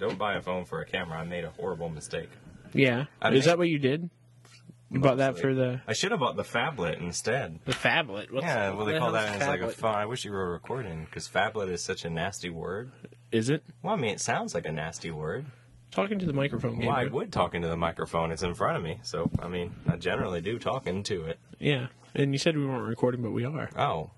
don't buy a phone for a camera. I made a horrible mistake. Yeah. I Is that what you did? You bought that for the I should have bought the phablet instead. the phablet. What's yeah, well, they the call hell's that as like a phablet? phone. I wish you were recording because phablet is such a nasty word. Is it Well, I mean, it sounds like a nasty word. talking to the microphone? Well, I Gabriel? would talk into the microphone. It's in front of me, so I mean, I generally do talk into it. Yeah. And you said we weren't recording, but we are. Oh,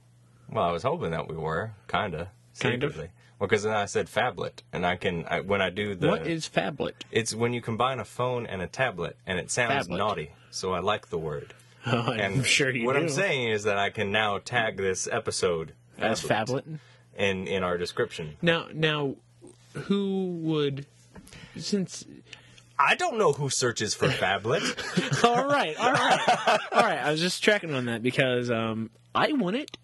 well, I was hoping that we were kinda Kind of? secretly. Well, because then I said phablet, and I can I, when I do the what is phablet? It's when you combine a phone and a tablet, and it sounds Phablet. naughty. So I like the word. Oh, I'm And sure you What do. I'm saying is that I can now tag this episode as phablet. in in our description. Now, now, who would? Since I don't know who searches for phablet. all right, all right, all right. I was just checking on that because um, I want it.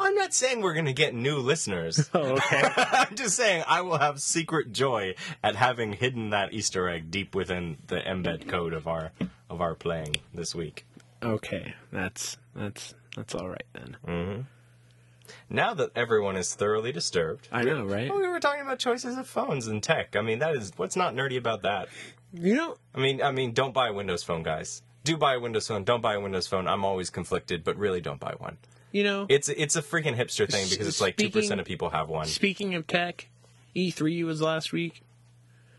I'm not saying we're going to get new listeners. Oh, okay. I'm just saying I will have secret joy at having hidden that Easter egg deep within the embed code of our of our playing this week. okay, that's that's that's all right then. Mm-hmm. Now that everyone is thoroughly disturbed, I know, right? we were talking about choices of phones and tech. I mean, that is what's not nerdy about that. You know, I mean, I mean, don't buy a Windows phone, guys. Do buy a Windows phone. Don't buy a Windows phone. I'm always conflicted, but really, don't buy one. You know. It's it's a freaking hipster thing because it's like two percent of people have one. Speaking of tech, E3 was last week.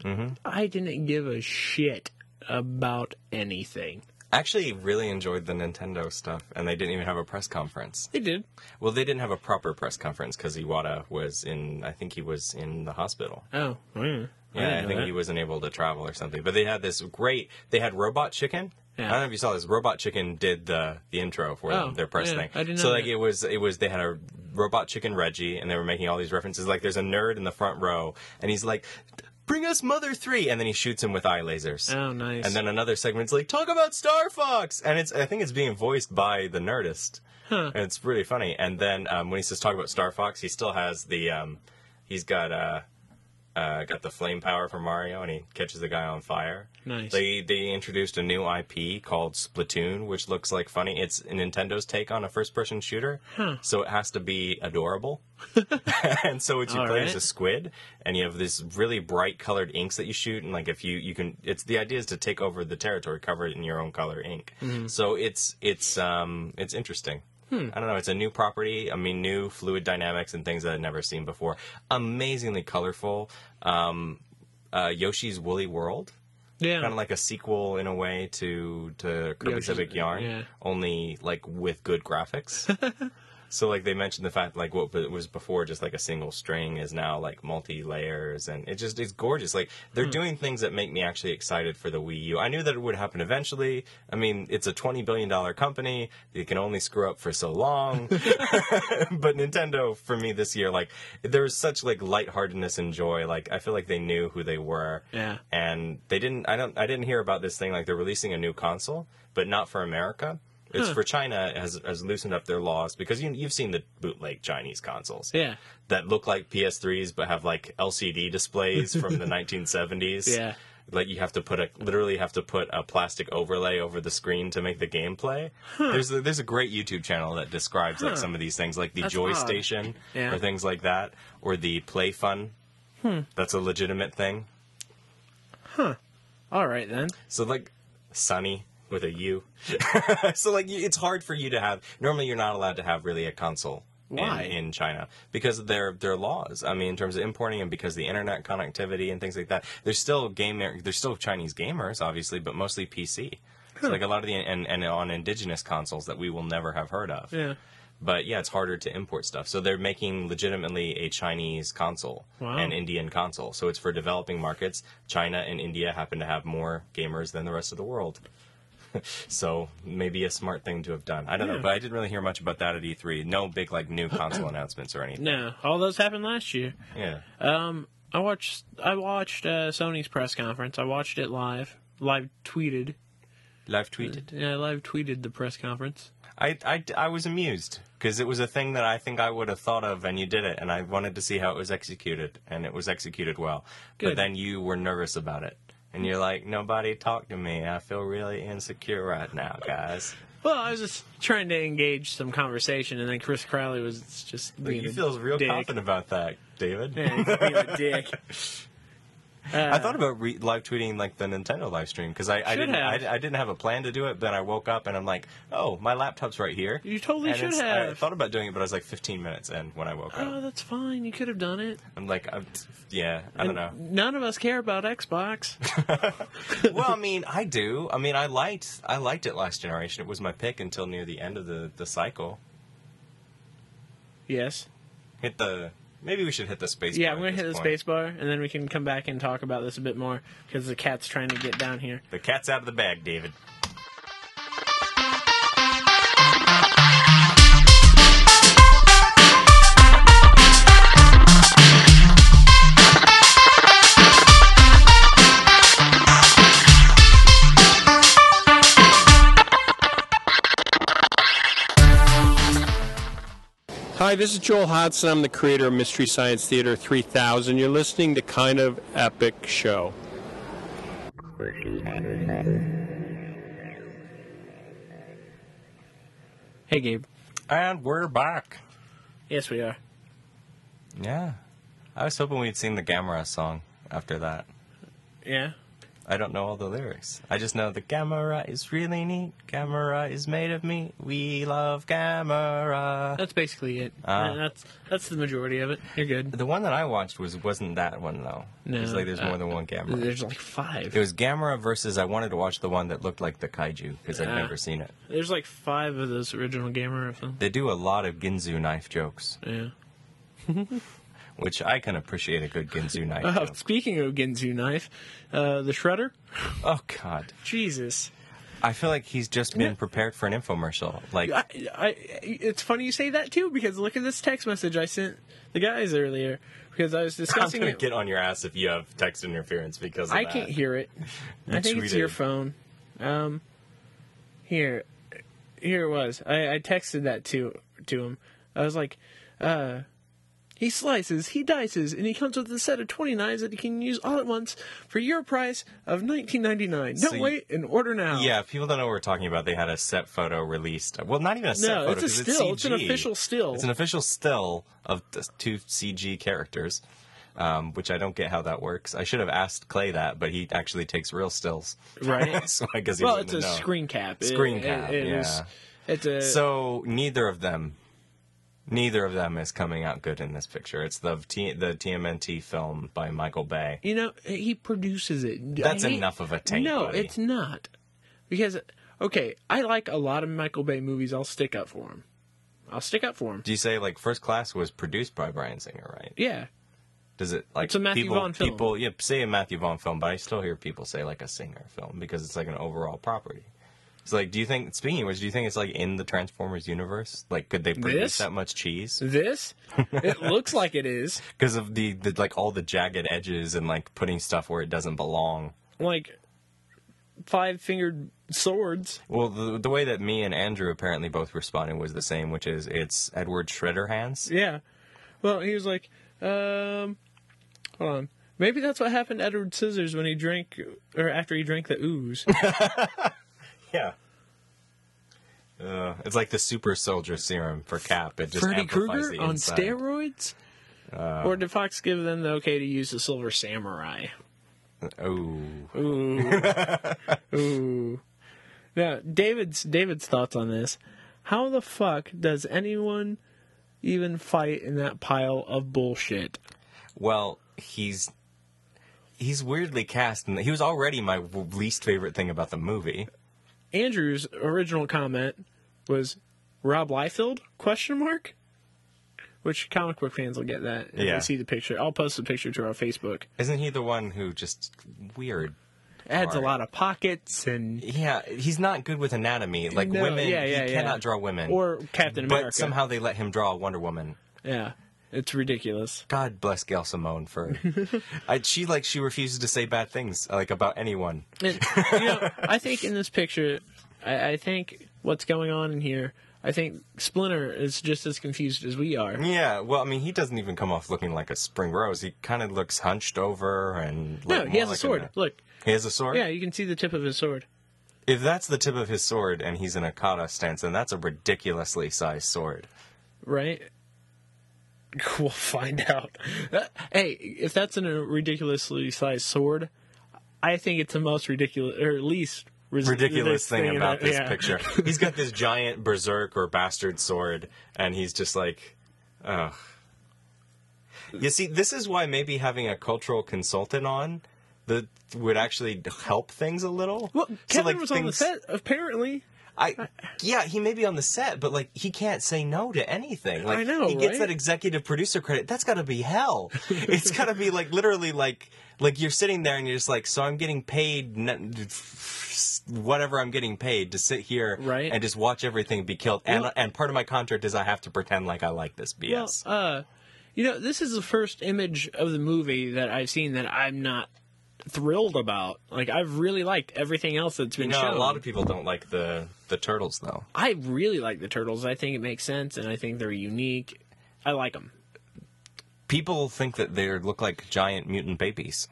Mm-hmm. I didn't give a shit about anything. Actually, really enjoyed the Nintendo stuff, and they didn't even have a press conference. They did. Well, they didn't have a proper press conference because Iwata was in. I think he was in the hospital. Oh, yeah. Yeah, I, think he wasn't able to travel or something. But they had this great. They had Robot Chicken. Yeah. I don't know if you saw this. Robot Chicken did the the intro for Oh, them, their press yeah, thing. I didn't so like that. it was it was they had a Robot Chicken Reggie, and they were making all these references. Like there's a nerd in the front row, and he's like, "Bring us Mother 3. and then he shoots him with eye lasers. Oh, nice. And then another segment's like, talk about Star Fox, and it's I think it's being voiced by the Nerdist, Huh. and it's really funny. And then um, when he says talk about Star Fox, he still has the um, he's got uh, uh, got the flame power from Mario, and he catches the guy on fire. Nice. They they introduced a new IP called Splatoon, which looks like funny. It's Nintendo's take on a first person shooter, Huh. so it has to be adorable. and so it's you All play right. as a squid, and you have this really bright colored inks that you shoot, and like if you you can, it's the idea is to take over the territory, cover it in your own color ink. Mm-hmm. So it's it's um it's interesting. Hmm. I don't know. It's a new property. I mean, new fluid dynamics and things that I'd never seen before. Amazingly colorful. Um, uh, Yoshi's Woolly World yeah. kind of like a sequel in a way to to Kirby's Yoshi's- Epic Yarn, yeah. only like with good graphics. so like they mentioned the fact like what was before just like a single string is now like multi layers, and it just it's gorgeous. Like they're hmm. doing things that make me actually excited for the Wii U. I knew that it would happen eventually. I mean, it's a twenty billion dollar company; they can only screw up for so long. but Nintendo, for me this year, like there was such like lightheartedness and joy. Like I feel like they knew who they were Yeah. and they didn't i don't i didn't hear about this thing like they're releasing a new console but not for america it's for china has has loosened up their laws because you, you've seen the bootleg chinese consoles Yeah. that look like ps3s but have like lcd displays from the 1970s Yeah. like you have to put a literally have to put a plastic overlay over the screen to make the game play. There's a, there's a great YouTube channel that describes like some of these things, like the That's Joy odd. Station Yeah. or things like that, or the Play Fun. Hmm. That's a legitimate thing. Huh. All right then. So like Sunny with a U. so like it's hard for you to have. Normally, you're not allowed to have really a console. in- Why? In, China because of their their laws. I mean, in terms of importing and because of the internet connectivity and things like that. There's still gamer. There's still Chinese gamers, obviously, but mostly PC. So like a lot of the and, and on indigenous consoles that we will never have heard of. Yeah. But yeah, it's harder to import stuff. So they're making legitimately a Chinese console, Wow. an Indian console. So it's for developing markets. China and India happen to have more gamers than the rest of the world. so maybe a smart thing to have done. I don't know, but I didn't really hear much about that at E3. No big like new console announcements or anything. No, all those happened last year. Yeah. Um, I watched I watched uh, Sony's press conference. I watched it live, live tweeted. Live tweeted. Yeah, I live tweeted the press conference. I, I, I was amused because it was a thing that I think I would have thought of, and you did it, and I wanted to see how it was executed, and it was executed well. Good. But then you were nervous about it, and you're like, nobody talk to me. I feel really insecure right now, guys. Well, I was just trying to engage some conversation, and then Chris Crowley was just being He a feels real dick. confident about that, David. Yeah, he's being a dick. I thought uh. about re- live tweeting like the Nintendo live stream because I, I didn't I, have. I didn't have a plan to do it. Then I woke up and I'm like, oh, my laptop's right here. You totally And should it's- I thought about doing it, but I was like 15 minutes in when I woke Oh, up. Oh, that's fine. You could have done it. I'm like, I'm, yeah, I don't know. None of us care about Xbox. well, I mean, I do. I mean, I liked I liked it last generation. It was my pick until near the end of the the cycle. yes. Hit the maybe we should hit the space. Yeah, bar I'm to hit the point. space bar, and then we can come back and talk about this a bit more because the cat's trying to get down here. The cat's out of the bag, David. Hi, this is Joel Hodgson. I'm the creator of Mystery Science Theater 3000. You're listening to Kind of Epic Show. Hey, Gabe. And we're back. Yes, we are. Yeah, I was hoping we'd sing the Gamera song after that. Yeah. I don't know all the lyrics. I just know the Gamera is really neat. Gamera is made of meat. We love Gamera. That's basically it. Ah. That's that's the majority of it. You're good. The one that I watched was wasn't that one though. No, it's like there's uh, more than one Gamera. There's like five. It was Gamera versus I wanted to watch the one that looked like the kaiju because I'd Ah. never seen it. There's like five of those original Gamera films. They do a lot of Ginsu knife jokes, Yeah. which I can appreciate a good Ginsu knife joke. speaking of Ginsu knife, uh, the Shredder. Oh God, Jesus. I feel like he's just been prepared for an infomercial. Like I, I, it's funny you say that too because look at this text message I sent the guys earlier because I was discussing. I'm gonna it. get on your ass if you have text interference because I that. can't hear it. I think it's your phone. Um, here, here it was. I, I texted that to to him. I was like, uh, he slices, he dices, and he comes with a set of twenty knives that he can use all at once for your price of nineteen ninety nine. Don't So you- wait and order now. Yeah, if people don't know what we're talking about, they had a set photo released. Well, not even a set No, photo. it's a 'cause still. It's an CG. official still. It's an official still of the two CG characters, um, which I don't get how that works. I should have asked Clay that, but he actually takes real stills. Right. so I guess he well, it's a know. screen cap. It- Screen it- cap, it yeah. is- it's a So neither of them, neither of them is coming out good in this picture. It's the T, the TMNT film by Michael Bay. You know, he produces it. That's hate- enough of a taint, No, buddy. it's not. Because, okay, I like a lot of Michael Bay movies. I'll stick up for him. I'll stick up for him. Do you say like First Class was produced by Bryan Singer, right? Yeah. Does it like It's a Matthew people, Vaughn film. People, yeah, say a Matthew Vaughn film, but I still hear people say like a Singer film because it's like an overall property. It's like, do you think? Speaking of which, do you think it's like in the Transformers universe? Like, could they produce This? that much cheese This, it looks like it is. because of the, the like all the jagged edges and like putting stuff where it doesn't belong? Like, five fingered swords. Well, the, the way that me and Andrew apparently both responded was the same, which is it's Edward Shredder hands. Yeah. Well, he was like, um, hold on. Maybe that's what happened to Edward Scissors when he drank, or after he drank the ooze. Yeah. Uh, it's like the super soldier serum for Cap. It just Freddy Krueger on steroids? or did Fox give them the okay to use the Silver Samurai? Oh, Ooh. Ooh. Now, David's David's thoughts on this. How the fuck does anyone even fight in that pile of bullshit? well, he's he's weirdly cast, and he was already my least favorite thing about the movie. Andrew's original comment was Rob Liefeld? Question mark. Which comic book fans will get that if Yeah. see the picture. I'll post the picture to our Facebook. Isn't he the one who just weird? Adds a lot of pockets and Yeah, he's not good with anatomy. Like No, women, yeah, yeah, he yeah. cannot draw women. or Captain America. but somehow they let him draw Wonder Woman. yeah, it's ridiculous. God bless Gail Simone for. I, she like she refuses to say bad things like about anyone. You know, I think in this picture, I, I think what's going on in here. I think Splinter is just as confused as we are. Yeah, well, I mean, he doesn't even come off looking like a spring rose. He kind of looks hunched over and. No, he has a sword. an- Look, he has a sword. yeah, you can see the tip of his sword. If that's the tip of his sword and he's in a kata stance, then that's a ridiculously sized sword. right? We'll find out. Uh, Hey, if that's in a ridiculously sized sword, I think it's the most ridiculous, or at least ris- Ridiculous thing in about this yeah. picture. He's got this giant berserk or bastard sword, and he's just like, ugh. You see, this is why maybe having a cultural consultant on that would actually help things a little. Well, So, Kevin like, was on the set, apparently. I yeah, he may be on the set, but like he can't say no to anything. Like I know, he gets right? that executive producer credit. That's got to be hell. it's got to be like literally like like you're sitting there and you're just like, so I'm getting paid n- whatever I'm getting paid to sit here Right. and just watch everything be killed. And Well- and part of my contract is I have to pretend like I like this Well, BS. uh, you know, this is the first image of the movie that I've seen that I'm not thrilled about. Like, I've really liked everything else that's been you know, shown. a lot of people don't like the the turtles though. I really like the turtles. I think it makes sense, and I think they're unique. I like them. People think that they look like giant mutant babies.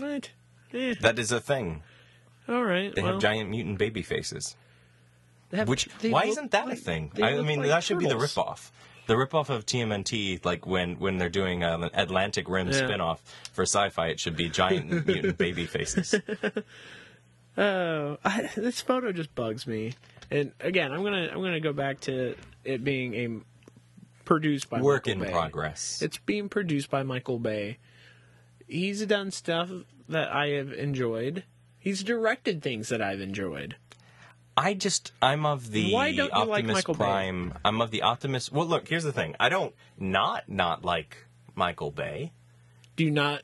Right? Eh, That is a thing. all right. They well, have giant mutant baby faces. have- Which why isn't that a thing? I mean, like that should be the turtles. ripoff. The ripoff of TMNT, like when when they're doing uh, an Atlantic Rim Yeah. spinoff for sci-fi, it should be giant mutant baby faces. Oh, I, this photo just bugs me. And again, I'm gonna I'm gonna go back to it being a produced by Work Michael in Bay. progress. It's being produced by Michael Bay. He's done stuff that I have enjoyed. He's directed things that I've enjoyed. I just I'm of the Why don't you like Optimus Michael Bay? Prime. I'm of the Optimus. Well, look, here's the thing. I don't not not like Michael Bay. Do you not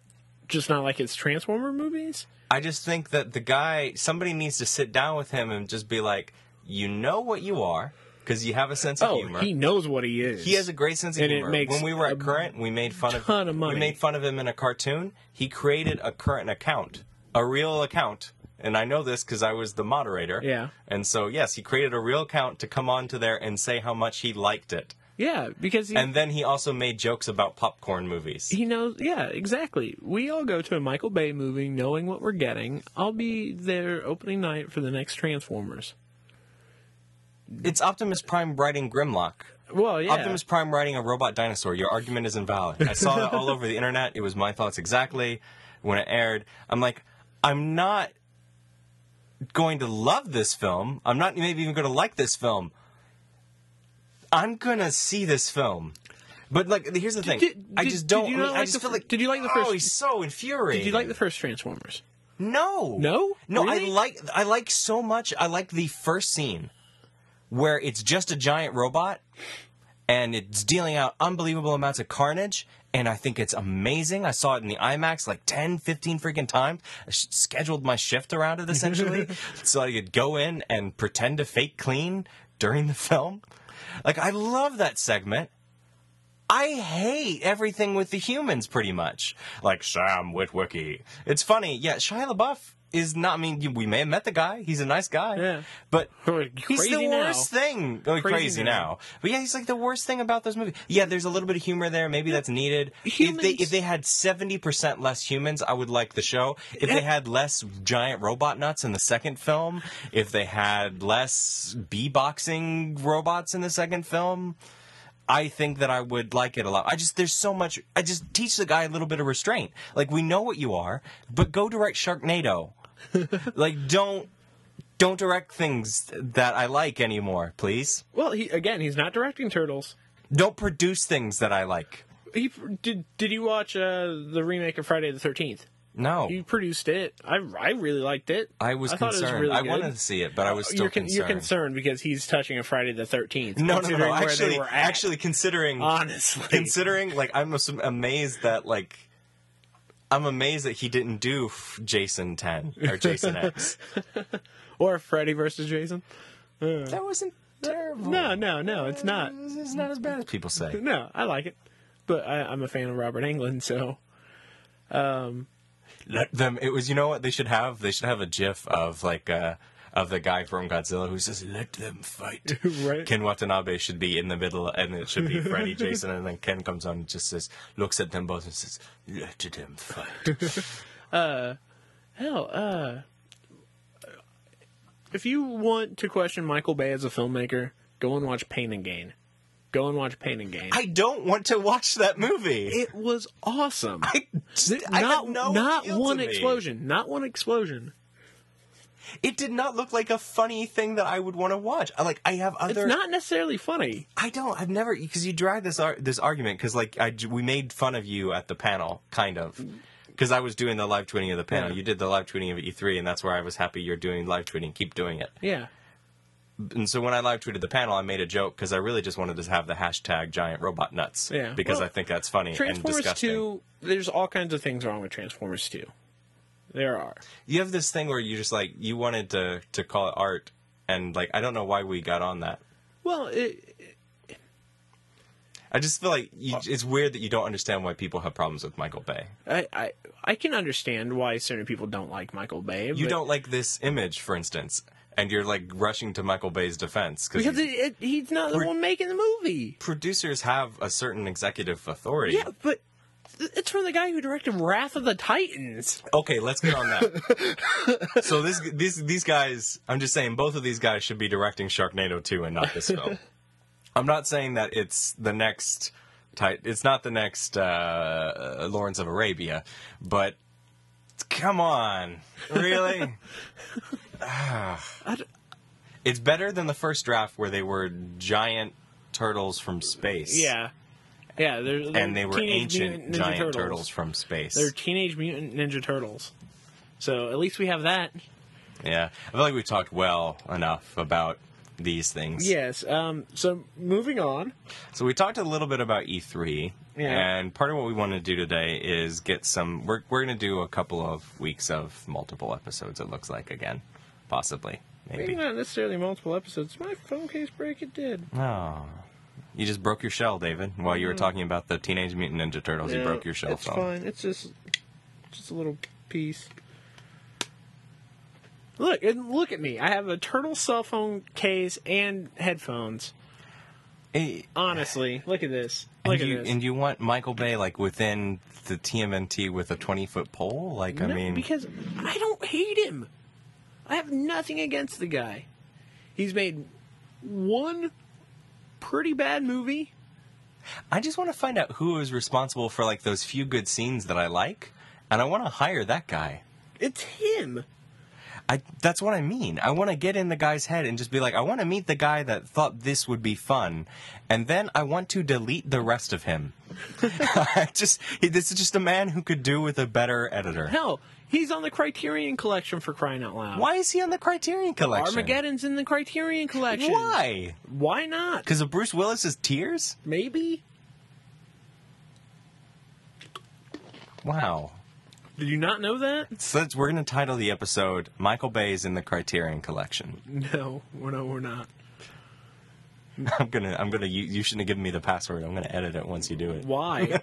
just not like his Transformer movies? I just think that the guy, somebody needs to sit down with him and just be like, you know what you are, because you have a sense of Oh, humor. he knows what he is. He has a great sense of And it humor. makes when we were a at Current, we made fun of ton of money. we made fun of him in a cartoon. He created a Current account, a real account, and I know this because I was the moderator. Yeah. And so yes, he created a real account to come onto there and say how much he liked it, yeah, because he, and then he also made jokes about popcorn movies. he knows. Yeah, exactly. We all go to a Michael Bay movie knowing what we're getting. I'll be there opening night for the next Transformers. It's Optimus Prime writing Grimlock. Well, yeah. Optimus Prime riding a robot dinosaur. Your argument is invalid. I saw that all over the internet. It was my thoughts exactly when it aired. I'm like, I'm not going to love this film. I'm not maybe even going to like this film. I'm going to see this film. But like, here's the thing. did- I just don't. you not I like just the feel like. did you like the first? Oh, first- he's so infuriating. Did you like the first Transformers? No. No? No, Really? I like I like so much. I like the first scene where it's just a giant robot and it's dealing out unbelievable amounts of carnage and I think it's amazing. I saw it in the IMAX like 10, 15 freaking times. I sh- scheduled my shift around it essentially so I could go in and pretend to fake clean during the film. Like I love that segment. I hate everything with the humans pretty much. Like Sam Witwicky. It's funny. Yeah, Shia LaBeouf is not, I mean, we may have met the guy. He's a nice guy. Yeah. But he's the now. worst thing. Oh, crazy, Crazy now. now. But yeah, he's like the worst thing about those movies. Yeah, there's a little bit of humor there. Maybe that's needed. If they, if they had 70% less humans, I would like the show. If they eh. had less giant robot nuts in the second film, if they had less b-boxing robots in the second film, I think that I would like it a lot. I just there's so much. I just teach the guy a little bit of restraint. Like we know what you are, but go direct Sharknado. like don't don't direct things that I like anymore, please. Well, he again, he's not directing Turtles. Don't produce things that I like. He did. Did you watch uh, the remake of Friday the Thirteenth? No, He produced it. I I really liked it. I was I it was concerned. really I good. wanted to see it, but I was still you're, con- concerned. you're concerned because he's touching a Friday the Thirteenth. No, no, no. Actually, actually, considering honestly, considering like I'm am- amazed that like I'm amazed that he didn't do f- Jason 10 or Jason X. or Freddy versus Jason. Uh. That wasn't uh, terrible. No, no, no, it's not. Uh, it's not as bad as people say. No, I like it, but I, I'm a fan of Robert Englund, so um, Let them. It was. You know what they should have? They should have a GIF of like uh of the guy from Godzilla who says "Let them fight." Right. Ken Watanabe should be in the middle, and it should be Freddy, Jason, and then Ken comes on and just says, looks at them both and says, "Let them fight." uh, hell, uh, if you want to question Michael Bay as a filmmaker, go and watch Pain and Gain. Go and watch Pain and Gain. I don't want to watch that movie. it was awesome. I, I not no not one explosion. Not one explosion. It did not look like a funny thing that I would want to watch. I like. I have other. It's not necessarily funny. I don't. I've never because you dragged this ar- this argument because like I we made fun of you at the panel kind of mm. because I was doing the live tweeting of the panel. Yeah. You did the live tweeting of E3, and that's where I was happy you're doing live tweeting. Keep doing it. Yeah. And so when I live tweeted the panel, I made a joke because I really just wanted to have the hashtag giant robot nuts. Yeah. Because Well, I think that's funny and Transformers disgusting. 2, there's all kinds of things wrong with Transformers 2. There are. You have this thing where you just like you wanted to to call it art, and like I don't know why we got on that. Well, it, I just feel like you, it's weird that you don't understand why people have problems with Michael Bay. I, I I can understand why certain people don't like Michael Bay. You but- don't like this image, for instance, and you're like rushing to Michael Bay's defense because it, it, he's not the one making the movie. producers have a certain executive authority. Yeah, but it's from the guy who directed Wrath of the Titans. Okay, let's get on that. so this these these guys, I'm just saying, both of these guys should be directing Sharknado 2 and not this film. I'm not saying that it's the next. It's not the next uh, Lawrence of Arabia, but come on, really? Ah. it's better than the first draft where they were giant turtles from space. Yeah, yeah. They're, they're and they were Teenage ancient giant turtles. turtles. from space. They're Teenage Mutant Ninja Turtles. So at least we have that. Yeah, I feel like we talked well enough about these things. Yes. Um. So moving on. So we talked a little bit about E3, Yeah. and part of what we want to do today is get some. We're we're going to do a couple of weeks of multiple episodes. It looks like again, possibly, Maybe maybe. not necessarily multiple episodes. My phone case break. It did. Oh, you just broke your shell, David. While you were mm. talking about the Teenage Mutant Ninja Turtles, you broke your shell It's fine. It's just just a little piece. Look, and look at me. I have a turtle cell phone case and headphones. Hey, Honestly, look at this. and Look at you this. and you want Michael Bay like within the TMNT with a twenty foot pole? Like I No, mean, because I don't hate him. I have nothing against the guy. He's made one pretty bad movie. I just want to find out who is responsible for like those few good scenes that I like, and I want to hire that guy. It's him. I that's what I mean. I want to get in the guy's head and just be like, I want to meet the guy that thought this would be fun, and then I want to delete the rest of him. Just this is just a man who could do with a better editor. Hell, he's on the Criterion Collection for crying out loud. Why is he on the Criterion Collection? Armageddon's in the Criterion Collection. Why? Why not? Because of Bruce Willis's tears? Maybe. Wow. Did you not know that? So that's, we're going to title the episode "Michael Bay's in the Criterion Collection." No, we're no, we're not. I'm gonna, I'm gonna. You, you shouldn't have given me the password. I'm gonna edit it once you do it. Why?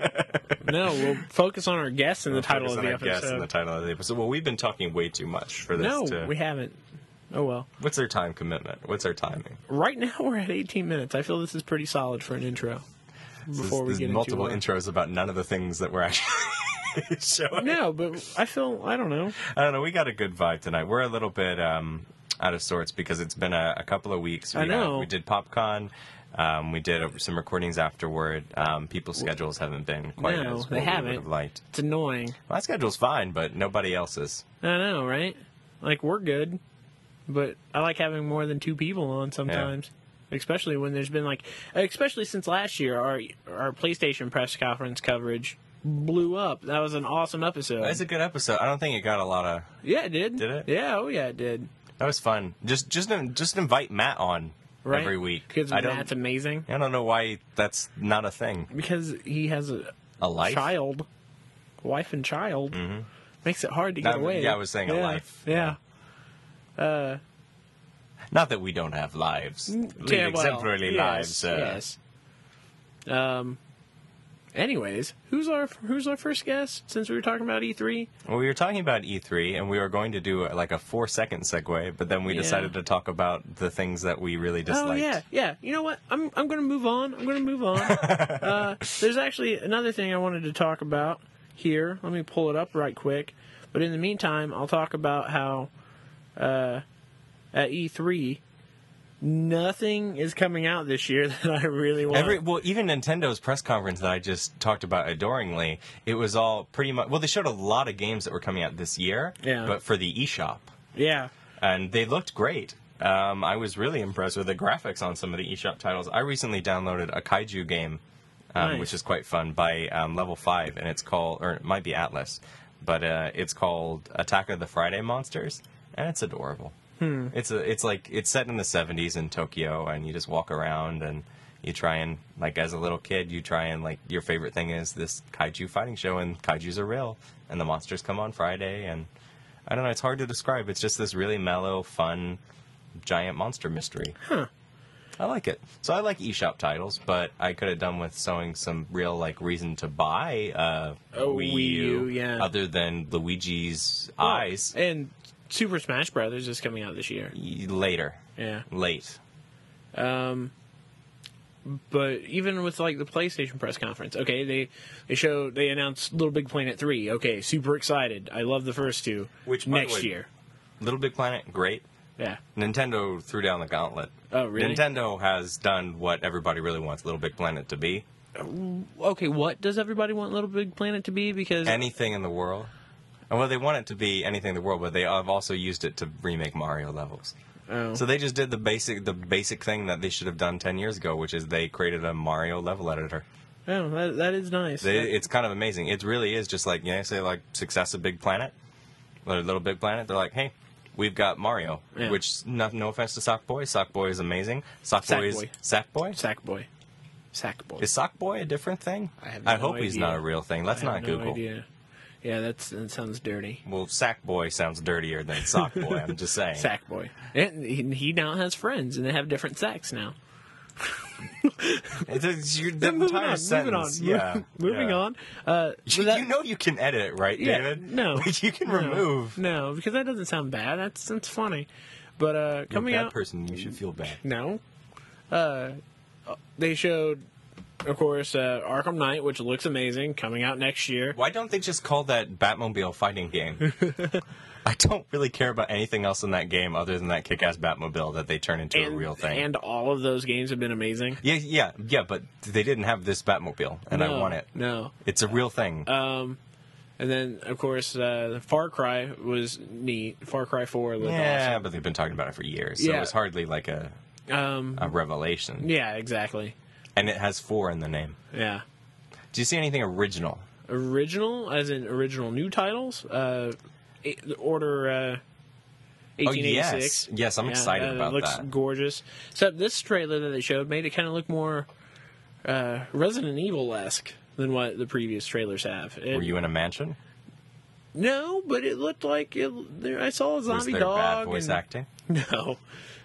no, we'll focus on our guests in the title Focus of on the episode. in the title of the episode. Well, we've been talking way too much for this. no, to, we haven't. Oh well. What's our time commitment? What's our timing? Right now we're at 18 minutes. I feel this is pretty solid for an intro. Before we There's get multiple into uh, intros about none of the things that we're actually showing. No, but I feel I don't know. I don't know. We got a good vibe tonight. We're a little bit um, out of sorts because it's been a, a couple of weeks. We I know. Had, we did PopCon. Um, we did uh, some recordings afterward. Um, people's schedules haven't been quite No, as they haven't. would have liked. It's annoying. My schedule's fine, but nobody else's. I know, right? Like we're good, but I like having more than two people on sometimes. Especially when there's been like, especially since last year, our our PlayStation press conference coverage blew up. That was an awesome episode. It's a good episode. I don't think it got a lot of. yeah, it did. Did it? Yeah, oh yeah, it did. That was fun. Just just just invite Matt on Right? every week. because I don't. Matt's amazing. I don't know why that's not a thing. Because he has a A life. child, wife and child, makes it hard to get away. yeah, I was saying a life. Yeah. Uh, Not that we don't have lives. Lead yeah, well, exemplary yes, lives. Uh, yes. Um. Anyways, who's our who's our first guest? Since we were talking about E E3, Well, we were talking about E3, and we were going to do uh, like a four-second segue, but then we Yeah. decided to talk about the things that we really disliked. Oh yeah, yeah. You know what? I'm I'm gonna move on. I'm gonna move on. uh, there's actually another thing I wanted to talk about here. Let me pull it up right quick. But in the meantime, I'll talk about how uh, at E3, nothing is coming out this year that I really want. Every well, even Nintendo's press conference that I just talked about adoringly, it was all pretty much. Well, they showed a lot of games that were coming out this year, Yeah. but for the eShop, yeah, and they looked great. Um, I was really impressed with the graphics on some of the eShop titles. I recently downloaded a kaiju game, um, Nice. which is quite fun by um, Level Five, and it's called, or it might be Atlas, but uh, it's called Attack of the Friday Monsters, and it's adorable. Hmm. It's a, it's like it's set in the '70s in Tokyo, and you just walk around and you try and like as a little kid, you try and like your favorite thing is this kaiju fighting show, and kaiju's are real, and the monsters come on Friday, and I don't know, it's hard to describe. It's just this really mellow, fun, giant monster mystery. Huh. I like it. So I like eShop titles, but I could have done with showing some real like reason to buy uh, A Wii, Wii U, U, yeah. other than Luigi's eyes and Super Smash Brothers is coming out this year. later, Yeah. late. Um, but even with like the PlayStation press conference, okay, they they showed they announced Little Big Planet three. Okay, super excited. I love the first two. Which, next way- year? Little Big Planet, great. Yeah. Nintendo threw down the gauntlet. Oh, really? Nintendo has done what everybody really wants Little Big Planet to be. Okay, what does everybody want Little Big Planet to be? Because Anything in the world. And well, they want it to be anything in the world, but they have also used it to remake Mario levels. oh, So they just did the basic the basic thing that they should have done 10 years ago, which is they created a Mario level editor. oh, that, that is nice. They, it's kind of amazing. It really is just like, you know, say like Success of Big Planet, or Little Big Planet. They're like, hey, we've got Mario, Yeah. which no, no offense to Sockboy. Sockboy is amazing. Sockboy is Sackboy. Sackboy. Sackboy, Sackboy. Is Sockboy a different thing? I have I no hope he's not a real thing. Let's I not no Google. idea. Yeah, that's that sounds dirty. Well, sack boy sounds dirtier than sock boy. I'm just saying. Sackboy. And he, now has friends, and they have different sacks now. It's, it's your, the moving entire on, sentence. moving on. Yeah. moving yeah. on. Uh, You, that- you know you can edit it, right, Yeah, David? no. Like, you can no, remove. No, because that doesn't sound bad. That's that's funny. But uh, You're a coming bad out, person. You should feel bad. no. Uh, they showed, of course, uh, Arkham Knight, which looks amazing, coming out next year. Why don't they just call that Batmobile fighting game? I don't really care about anything else in that game other than that kick-ass Batmobile that they turn into And, a real thing. and all of those games have been amazing. yeah, yeah, yeah, but they didn't have this Batmobile, and I want it. No. It's a real thing. Um, and then of course, uh, Far Cry was neat. Far Cry Four looked yeah, but they've been talking about it for years, so Yeah. was hardly like a. Um, a revelation. yeah, exactly. And it has four in the name. Yeah. Do you see anything original? Original, as in original new titles. Uh, the Order. Uh, Oh yes, yes, I'm Yeah, excited uh, about it looks that. gorgeous. Except this trailer that they showed made it kind of look more uh, Resident Evil esque than what the previous trailers have. It- Were you in a mansion? No, but it looked like it, there, I saw a zombie Was there dog. bad voice and- acting? No,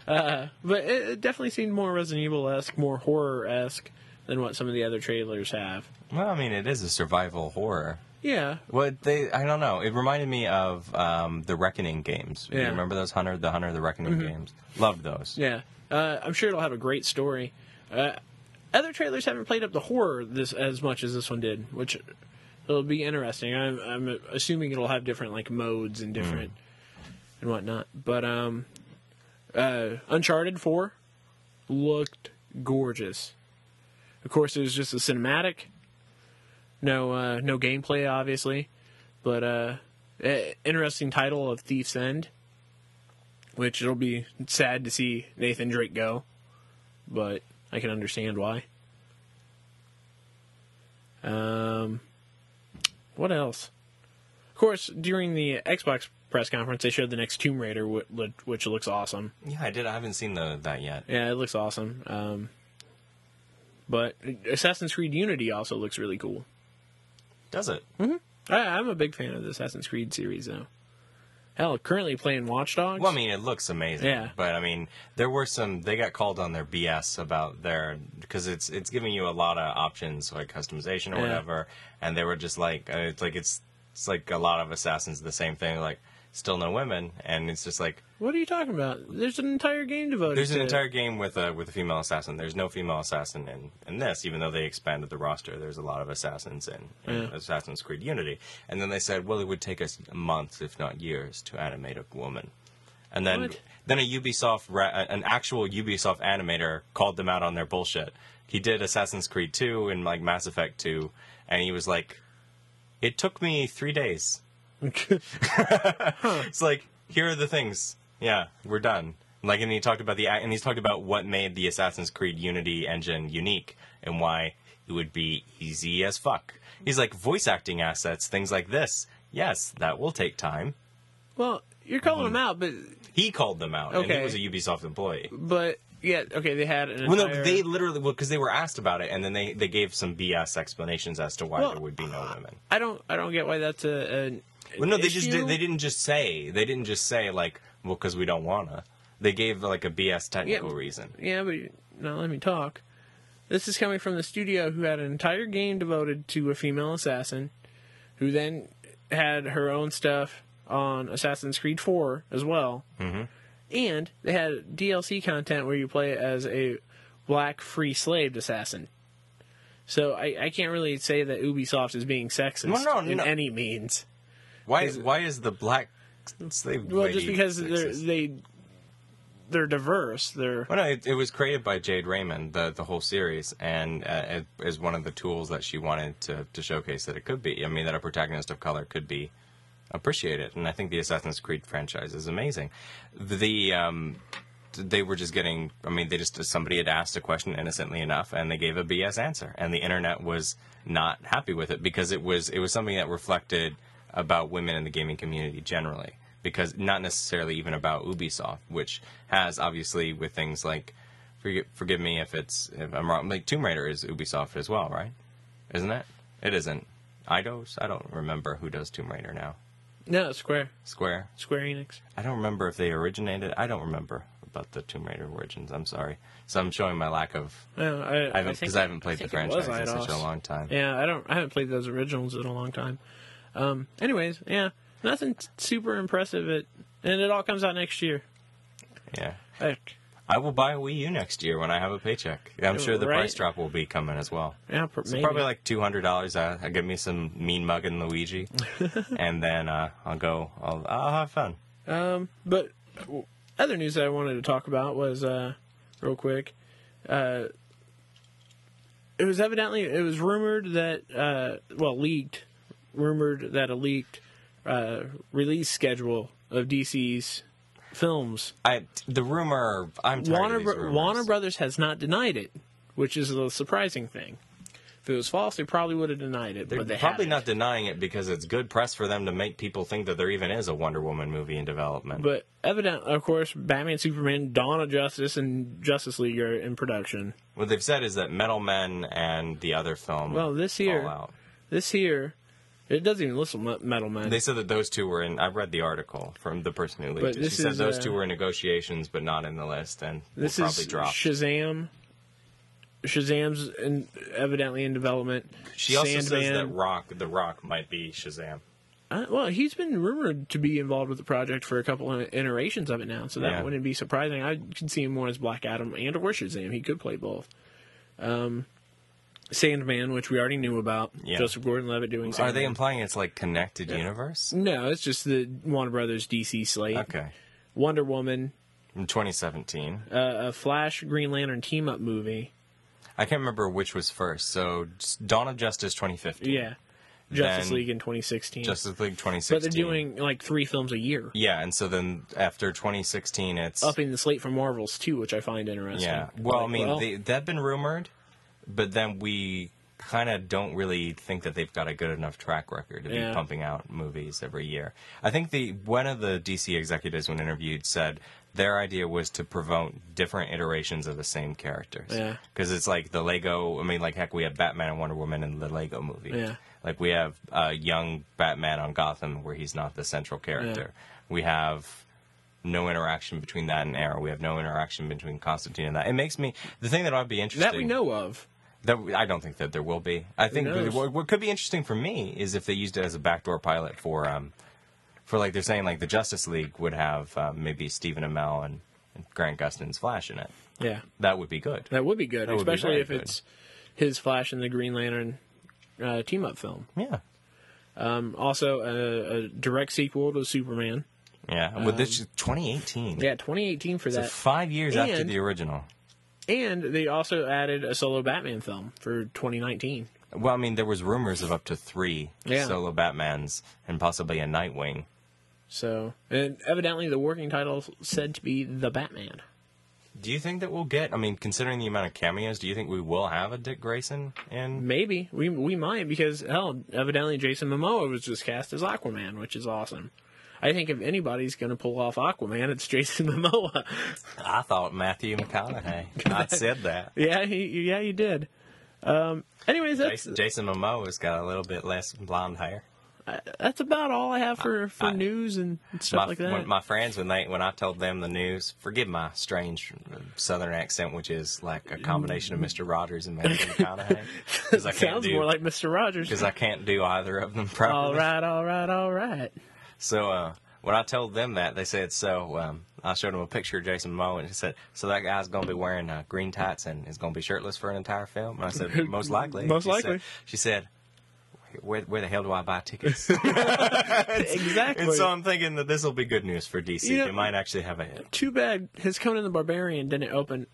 uh, but it, it definitely seemed more Resident Evil esque, more horror esque than what some of the other trailers have. Well, I mean, it is a survival horror. Yeah, What they, I don't know. It reminded me of um, the Reckoning games. You Yeah. remember those Hunter, the Hunter, the Reckoning games? Loved those. yeah. Uh, I'm sure it'll have a great story. Uh, other trailers haven't played up the horror this as much as this one did, which it'll be interesting. I'm, I'm assuming it'll have different like modes and different and whatnot. But um, uh, Uncharted Four looked gorgeous. Of course, it was just a cinematic. No, uh, no gameplay, obviously, but uh, eh, interesting title of Thief's End. Which it'll be sad to see Nathan Drake go, but I can understand why. Um, what else? Of course, during the Xbox press conference, they showed the next Tomb Raider, wh- which looks awesome. Yeah, I did. I haven't seen the, that yet. Yeah, it looks awesome. Um, but Assassin's Creed Unity also looks really cool. Does it? I, I'm a big fan of the Assassin's Creed series, though. Hell, currently playing Watch Dogs. Well, I mean, it looks amazing. Yeah. But I mean, there were some. They got called on their BS about their because it's it's giving you a lot of options like customization or Yeah. whatever, and they were just like uh, it's like it's it's like a lot of assassins the same thing like still no women, and it's just like what are you talking about? There's an entire game devoted. there's an to entire game with a with a female assassin. There's no female assassin in in this, even though they expanded the roster. There's a lot of assassins in, in Yeah. Assassin's Creed Unity, and then they said, well, it would take us months, if not years, to animate a woman. and then What? then a Ubisoft, ra- an actual Ubisoft animator called them out on their bullshit. He did Assassin's Creed 2 and like Mass Effect 2, and he was like, "It took me three days." It's like, here are the things. Yeah, we're done. Like, and he talked about the and he's talked about what made the Assassin's Creed Unity engine unique and why it would be easy as fuck. He's like voice acting assets, things like this. Yes, that will take time. well, you're calling Mm-hmm. them out, but He called them out, and Okay. he was a Ubisoft employee. but yeah, okay, they had an Well, no, they literally well because they were asked about it, and then they they gave some BS explanations as to why Well, there would be no women. I don't. I don't get why that's a. An, Well, no, they just did, they didn't just say they didn't just say like well because we don't wanna. They gave like a BS technical Yeah. reason. Yeah, but now let me talk. This is coming from the studio who had an entire game devoted to a female assassin, who then had her own stuff on Assassin's Creed 4 as well. Mm-hmm. And they had DLC content where you play as a black free slaved assassin. So I, I can't really say that Ubisoft is being sexist Well, no, in no. any means. Why why is the black slave Well, just because they're they they're diverse. They're Well, no, it, it was created by Jade Raymond, the the whole series, and uh, it is one of the tools that she wanted to to showcase that it could be. I mean, that a protagonist of color could be appreciated, and I think the Assassin's Creed franchise is amazing. The um, they were just getting. I mean, they just somebody had asked a question innocently enough, and they gave a BS answer, and the internet was not happy with it because it was it was something that reflected about women in the gaming community generally because not necessarily even about Ubisoft, which has obviously with things like forgive, forgive me if it's if I'm wrong, like Tomb Raider is Ubisoft as well, right? Isn't it? It isn't. Eidos? I don't remember who does Tomb Raider now. no Square Square? Square Enix. I don't remember if they originated. I don't remember about the Tomb Raider origins. I'm sorry. So I'm showing my lack of. No, I, I haven't because I, haven't played the think it franchise in such a long time. Yeah, I don't. I haven't played those originals in a long time. Um. Anyways, yeah, nothing t- super impressive. It and it all comes out next year. Yeah. Heck, I will buy a Wii U next year when I have a paycheck. I'm sure the Right. price drop will be coming as well. yeah, pr- So probably like two hundred dollars. Uh, I'll give me some mean Mug mugging Luigi, and then uh, I'll go. I'll, I'll have fun. Um. But other news that I wanted to talk about was uh, real quick. Uh, it was evidently it was rumored that uh, well leaked, rumored that a leaked uh, release schedule of DC's films I the rumor. I'm tired Warner of these rumors. Warner Brothers has not denied it, which is the surprising thing. If it was false, they probably would have denied it, They're but they probably haven't. not denying it because it's good press for them to make people think that there even is a Wonder Woman movie in development. But evident, of course, Batman, Superman, Dawn of Justice, and Justice League are in production. what they've said is that Metal Men and the other film. Well, this year-. This here, it doesn't even list Me- Metal Man. They said that those two were in. I've read the article from the person who But leaked it. She said is, those uh, two were in negotiations, but not in the list, and this will is probably drop. Shazam. Shazam's in, evidently in development. She also says that Sandman. Rock, the Rock, might be Shazam. Uh, well, he's been rumored to be involved with the project for a couple of iterations of it now, so that Yeah. wouldn't be surprising. I could see him more as Black Adam and or Shazam. He could play both. Um, Sandman, which we already knew about, Yeah. Joseph Gordon-Levitt doing. Are they implying it's like connected universe? No, it's just the Warner Brothers DC slate. Okay. Wonder Woman, In 2017, uh, a Flash Green Lantern team up movie. I can't remember which was first. So Dawn of Justice 2015. Yeah, Justice League in 2016. Justice League 2016. but they're doing like three films a year, Yeah, and so then after 2016, it's upping the slate for Marvels too, which I find interesting. yeah. Well, I mean, well, they, they've been rumored, but then we kind of don't really think that they've got a good enough track record to Yeah. be pumping out movies every year. I think the one of the DC executives when interviewed said their idea was to promote different iterations of the same characters. Yeah. Because it's like the Lego. I mean, like heck, we have Batman and Wonder Woman in the Lego movie. Yeah. Like we have uh, young Batman on Gotham where he's not the central character. Yeah. We have no interaction between that and Arrow. We have no interaction between Constantine and that. It makes me the thing that I'd be interested that we know of. That I don't think that there will be. I think what, what could be interesting for me is if they used it as a backdoor pilot for um for like they're saying like the Justice League would have um, maybe Stephen Amell and, and Grant Gustin's Flash in it. Yeah, That would be good. that would be good, That would be especially if good. it's his Flash and the Green Lantern uh, team up film. Yeah. Um, also, a, a direct sequel to Superman. Yeah, well, this 2018. Yeah, 2018 for so that. five years after the original. And they also added a solo Batman film for 2019. Well, I mean, there was rumors of up to three Yeah. solo Batmans and possibly a Nightwing. So, and evidently the working title said to be The Batman. Do you think that we'll get? I mean, considering the amount of cameos, do you think we will have a Dick Grayson in? Maybe we we might because hell, evidently Jason Momoa was just cast as Aquaman, which is awesome. I think if anybody's going to pull off Aquaman, it's Jason Momoa. I thought Matthew McConaughey. I said that. yeah, he yeah he did. Um, anyways, that's Jason, Jason Momoa's got a little bit less blonde hair. that's about all I have for for I- news and stuff My, like that. my friends, when they when I told them the news, forgive my strange uh, Southern accent, which is like a combination of Mister Rogers and Matthew McConaughey, because I can't Sounds do more like Mr. Rogers. because I can't do either of them properly. all right, all right, all right. So uh, when I told them that, they said, so um, I showed them a picture of Jason Momoa, and he said, so that guy's going to be wearing uh, green tights and is going to be shirtless for an entire film? And I said, most likely. Most She said- likely. she said, where, where the hell do I buy tickets? Exactly. and so I'm thinking that this will be good news for DC. You know- they might actually have a hit. Too bad his Conan the Barbarian didn't open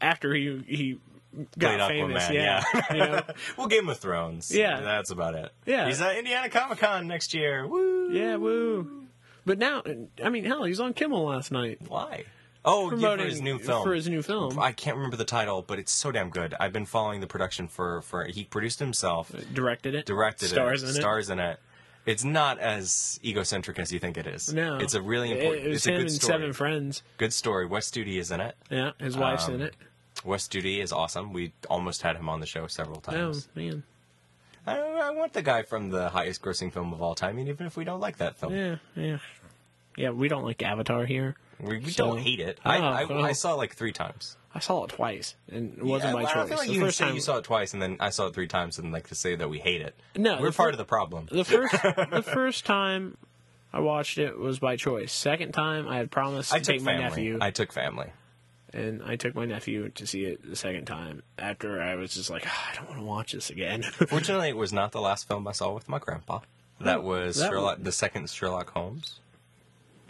after he he got Played famous. Aquaman, yeah, you know? well, Game of Thrones. Yeah. That's about it. Yeah. He's at Indiana Comic Con next year. Woo! yeah, woo. But now, I mean, hell, he's on Kimmel last night Why? Oh, yeah, for his new film. For his new film, I can't remember the title, but it's so damn good. I've been following the production for for he produced himself, directed it, directed stars in it, in stars in it. It's not as egocentric as you think it is. No, it's a really important. It, was it's a him good and story. Seven Friends. Good story. Wes Studi is in it. Yeah, his wife's Um, in it. Wes Studi is awesome. We almost had him on the show several Oh times. man, I, I want the guy from the highest grossing film of all time, and even if we don't like that film, yeah, yeah, yeah. We don't like Avatar here. we, we So- don't hate it. I, Oh, I, well. I saw it like three times. I saw it twice, and it wasn't Yeah, my well, choice. I feel like the you first say time you saw it twice, and then I saw it three times, and like to say that we hate it. No, we're part fir- of the problem. The first, the first time I watched it was by choice. Second time, I had promised to I took take my nephew, I took family. And I took my nephew to see it the second time. After I was just like, "Ah, I don't want to watch this again. Fortunately, it was not the last film I saw with my grandpa. That was that Sherlock, the second Sherlock Holmes.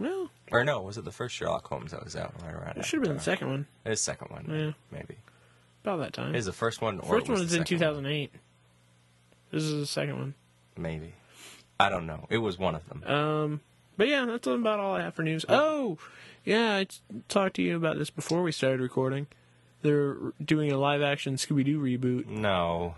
No. Or no, was it the first Sherlock Holmes that was out right around? it should have been the second one. It the second one. Yeah. Maybe. About that time. Is the first one? Or First it was one was in 2008. This is the second one. one? Maybe. I don't know. It was one of them. Um, but yeah, that's about all I have for news. Oh, yeah, I t- talked to you about this before we started recording. They're doing a live action Scooby Doo reboot. no.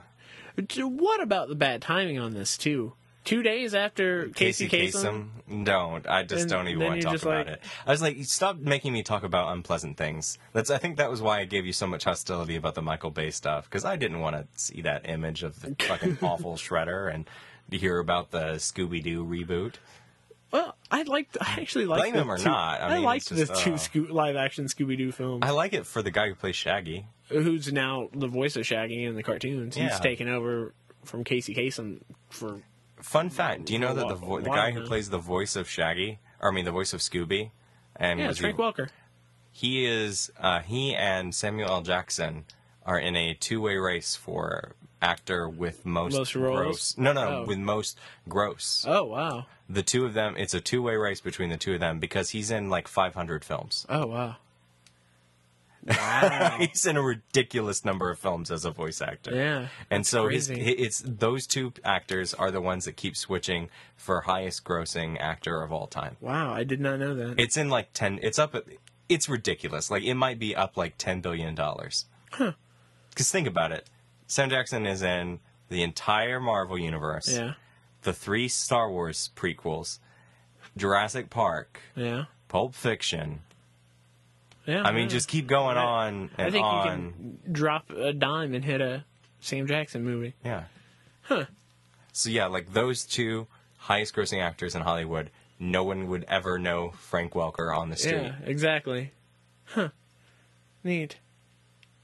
What about the bad timing on this too? Two days after Casey, Kasem, Don't. I just And don't even want to talk about like- it. I was like, stop making me talk about unpleasant things. That's. I think that was why I gave you so much hostility about the Michael Bay stuff because I didn't want to see that image of the fucking awful Shredder and to hear about the Scooby Doo reboot. Well, I liked. I actually liked Blame him or two, not, I I, mean, liked it's the just, two uh, Sco- live action Scooby Doo films. I like it for the guy who plays Shaggy. who's now the voice of Shaggy in the cartoons? He's Yeah. taken over from Casey Kasem for Fun fact: Do you know that the vo- the guy who plays the voice of Shaggy, or I mean the voice of Scooby, and yeah, Frank he, Welker. he is uh, he and Samuel L. Jackson are in a two way race for actor with most, Most roles? gross. No, no, Oh. with most gross. Oh wow! The two of them. It's a two way race between the two of them because he's in like 500 films. Oh wow! Wow! he's in a ridiculous number of films as a voice actor. yeah, And so his, crazy. it's those two actors are the ones that keep switching for highest grossing actor of all time. wow! I did not know that. It's in like 10 it's up at it's ridiculous. Like it might be up like 10 billion dollars. Huh. Cuz think about it. Sam Jackson is in the entire Marvel universe. yeah, The three Star Wars prequels, Jurassic Park, yeah, Pulp Fiction. yeah. I mean yeah. just keep going on and I think on. you can drop a dime and hit a Sam Jackson movie. Yeah. Huh. So yeah, like those two highest grossing actors in Hollywood, no one would ever know Frank Welker on the street. Yeah, exactly. Huh. Neat.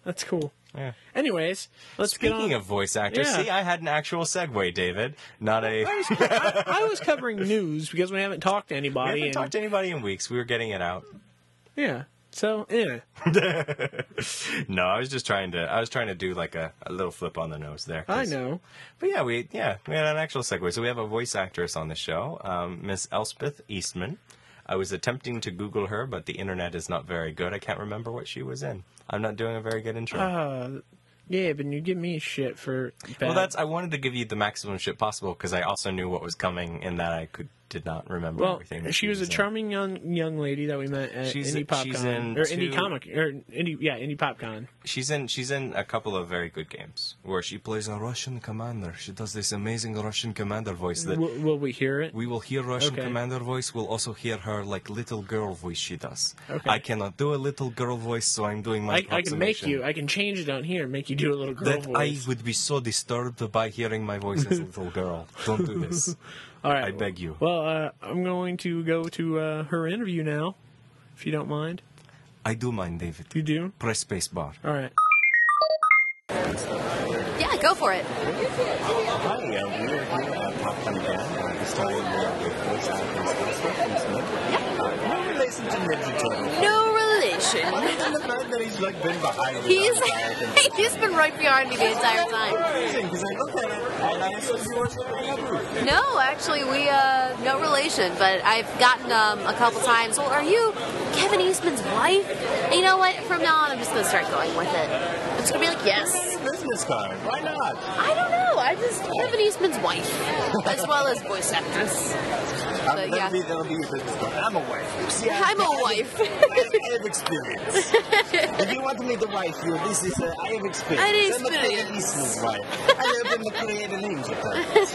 That's cool. Yeah. Anyways, let's get on. Speaking of voice actors, Yeah. see, I had an actual segue, David, not a. I was, I, I was covering news because we haven't talked to anybody. We haven't and, talked to anybody in weeks. We were getting it out. yeah. So yeah, no, I was just trying to. I was trying to do like a, a little flip on the nose there. I know. But yeah, we yeah we had an actual segue. So we have a voice actress on the show, um, Miss Elspeth Eastman. I was attempting to Google her, but the internet is not very good. I can't remember what she was in. I'm not doing a very good intro. Uh, yeah, but you give me shit for. Bad. well, that's I wanted to give you the maximum shit possible because I also knew what was coming and that I could did not remember Well, everything. that she was a in. charming young young lady that we met at She's- Indie PopCon she's in or Indie Comic or Indie yeah Indie PopCon. She's in she's in a couple of very good games where she plays a Russian commander. She does this amazing Russian commander voice that Will, will we hear it? we will hear Russian Okay. commander voice. We'll also hear her like little girl voice she does. Okay. I cannot do a little girl voice, so I'm doing my I, I can make you. I can change it on here. and Make you do a little girl that I would be so disturbed by hearing my voice as a little girl. Don't do this. All right. I beg you. Well, uh, I'm going to go to uh, her interview now, if you don't mind. I do mind, David. You do? Press space bar. All right. Yeah, go for it. Hi, uh, we are here at PopCon Again. Uh, this time we're with voice actress Elspeth Eastman. Yeah. Uh, no relation to Ninja Turtle. No relation. And the fact that he's like been behind me He's the entire time. he's been right behind me the entire time. Amazing, because I looked at it and I assumed you worked the. No, actually, we uh no relation, but I've gotten um a couple times. Well, are you Kevin Eastman's wife? And you know what? From now on, I'm just gonna start going with it. I'm just gonna be like, yes. Business card. Why not? I don't know. I just Kevin Eastman's wife, as well as voice actress. Um, that'll, yeah. be, that'll be your business card. I'm a wife. See, I'm a I- wife. I have experience. if you want to meet the wife, you this is uh, I have experience. I have I'm a Kevin. Eastman's wife. I live in the creative ninja turtles.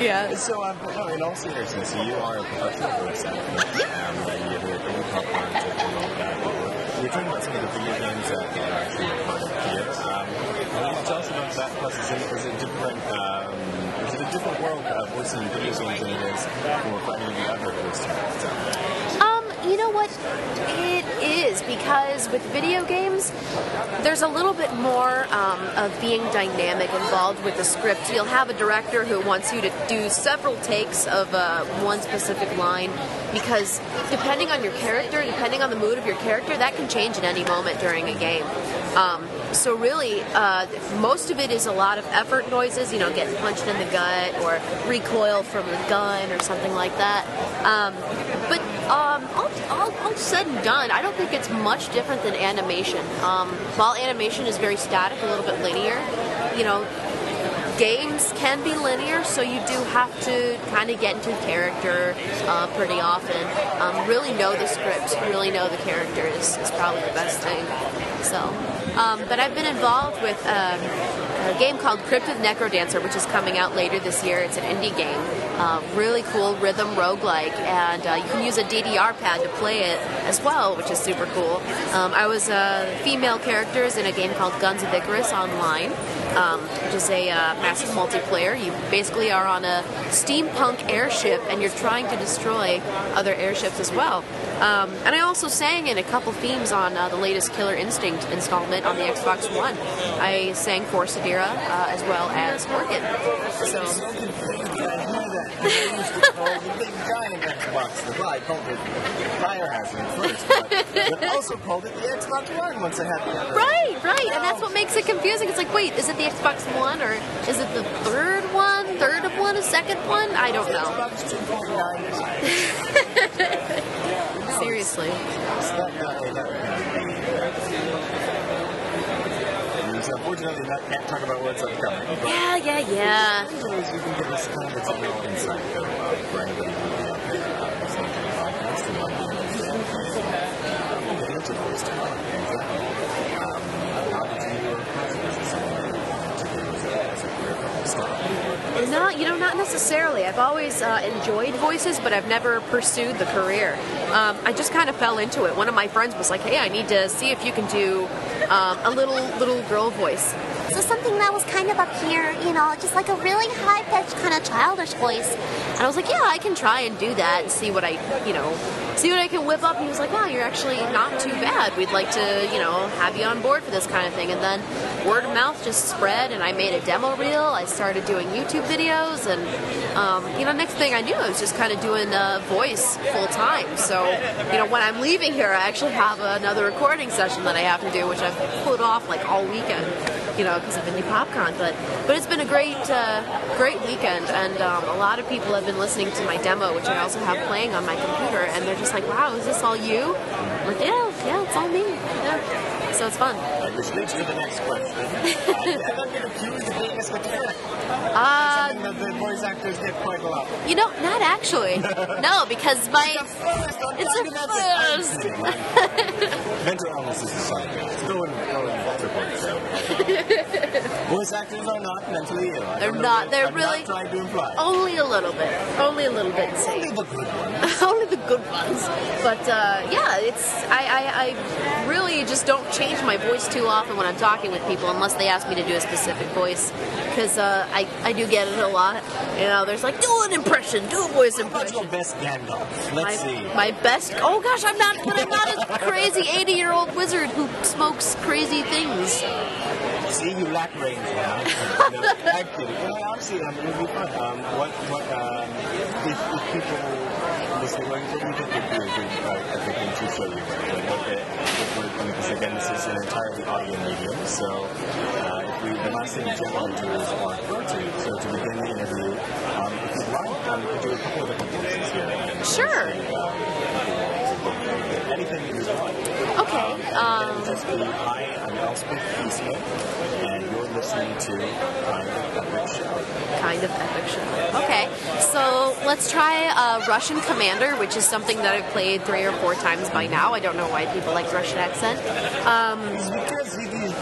Yeah. So, um, no, in all seriousness, you are a professional voice actor. Um, and you're doing Indie PopCon to promote that. We're talking about some of the video games that are actually a part of here. Um, can you tell us about that? Is it, different? Um, is it a different world of voicing video games than it is for any of the other talents out? Um, you know what? It is because with video games, there's a little bit more um, of being dynamic involved with the script. You'll have a director who wants you to do several takes of uh, one specific line because depending on your character, depending on the mood of your character, that can change at any moment during a game. Um, so really, uh, most of it is a lot of effort noises, you know, getting punched in the gut or recoil from the gun or something like that. Um, but um, all, all, all said and done, I don't think it's much different than animation. Um, while animation is very static, a little bit linear, you know, games can be linear, so you do have to kind of get into character uh, pretty often. Um, really know the script, really know the character is, is probably the best thing. So, um, but I've been involved with um, a game called Crypt of NecroDancer, which is coming out later this year. It's an indie game, uh, really cool rhythm roguelike, and uh, you can use a DDR pad to play it as well, which is super cool. Um, I was uh, female characters in a game called Guns of Icarus online um, which is a uh, massive multiplayer. You basically are on a steampunk airship and you're trying to destroy other airships as well. Um, and I also sang in a couple themes on uh, the latest Killer Instinct installment on the Xbox One. I sang for Sadira uh, as well as Morgan. So. I hear that the big giant Xbox, the I called it Biohazard first, but, but also called it the Xbox One once I had the other. Right, right, and that's what makes it confusing. It's like, wait, is it the Xbox One or is it the third one, third of one, a second one? I don't know. Xbox 2.9. Seriously. Unfortunately, I can't talk about what's upcoming. Yeah, yeah, yeah. you can give us kind of insight for anybody who would be like get into in. Um, how did you it? Is it something that you wanted to do as a, as a Not, you know, not necessarily. I've always uh, enjoyed voices, but I've never pursued the career. Um, I just kind of fell into it. One of my friends was like, "Hey, I need to see if you can do um, a little little girl voice." So something that was kind of up here, you know, just like a really high pitched kind of childish voice. And I was like, yeah, I can try and do that and see what I, you know, see what I can whip up. And he was like, wow, you're actually not too bad. We'd like to, you know, have you on board for this kind of thing. And then word of mouth just spread, and I made a demo reel. I started doing YouTube videos, and um, you know, next thing I knew, I was just kind of doing uh, voice full time. So, you know, when I'm leaving here, I actually have another recording session that I have to do, which I've put off like all weekend you know, because of Indie PopCon. But but it's been a great uh, great weekend, and um, a lot of people have been listening to my demo, which I also have playing on my computer, and they're just like, "Wow, is this all you?" I'm like, "Yeah, yeah, it's all me." Yeah. So it's fun. Which leads to the next question. I been accused of being a schizophrenic? Uh, that the voice actors get quite a lot. you know, not actually. no, because my it's a first. Mental illness is a side note. Go and go and report so. Voice actors are not mentally ill. I They're not. They're I'm really- not trying to imply. Only a little bit. Only a little bit. Only the good ones. only the good ones. But uh, yeah, it's I, I, I really just don't change my voice too often when I'm talking with people unless they ask me to do a specific voice because uh, I I do get it a lot. You know, there's like do an impression, do a voice impression. What's your best Gandalf? Let's see. my best. Oh gosh, I'm not. But I'm not a crazy 80 year old wizard who smokes crazy things. See, you lack range now. no, I'm kidding. No, honestly, um, it would be fun. Um, what, what, um, if, if people listen, what, what do you think would be a good, uh, a good thing to show you? Like, what the, what, what, because again, this is an entirely audio medium, so uh, if we, the last thing we generally do is our to, so to begin the interview, um, if you'd like, um, you could do a couple of different voices here. And, Sure. uh, anything you want. Okay. Um, hi, I'm Elspeth Eastman, and you're listening to Kind of Epic Show. kind of epic show. Okay, so let's try uh, Russian Commander, which is something that I've played three or four times by now. I don't know why people like Russian accent. Um,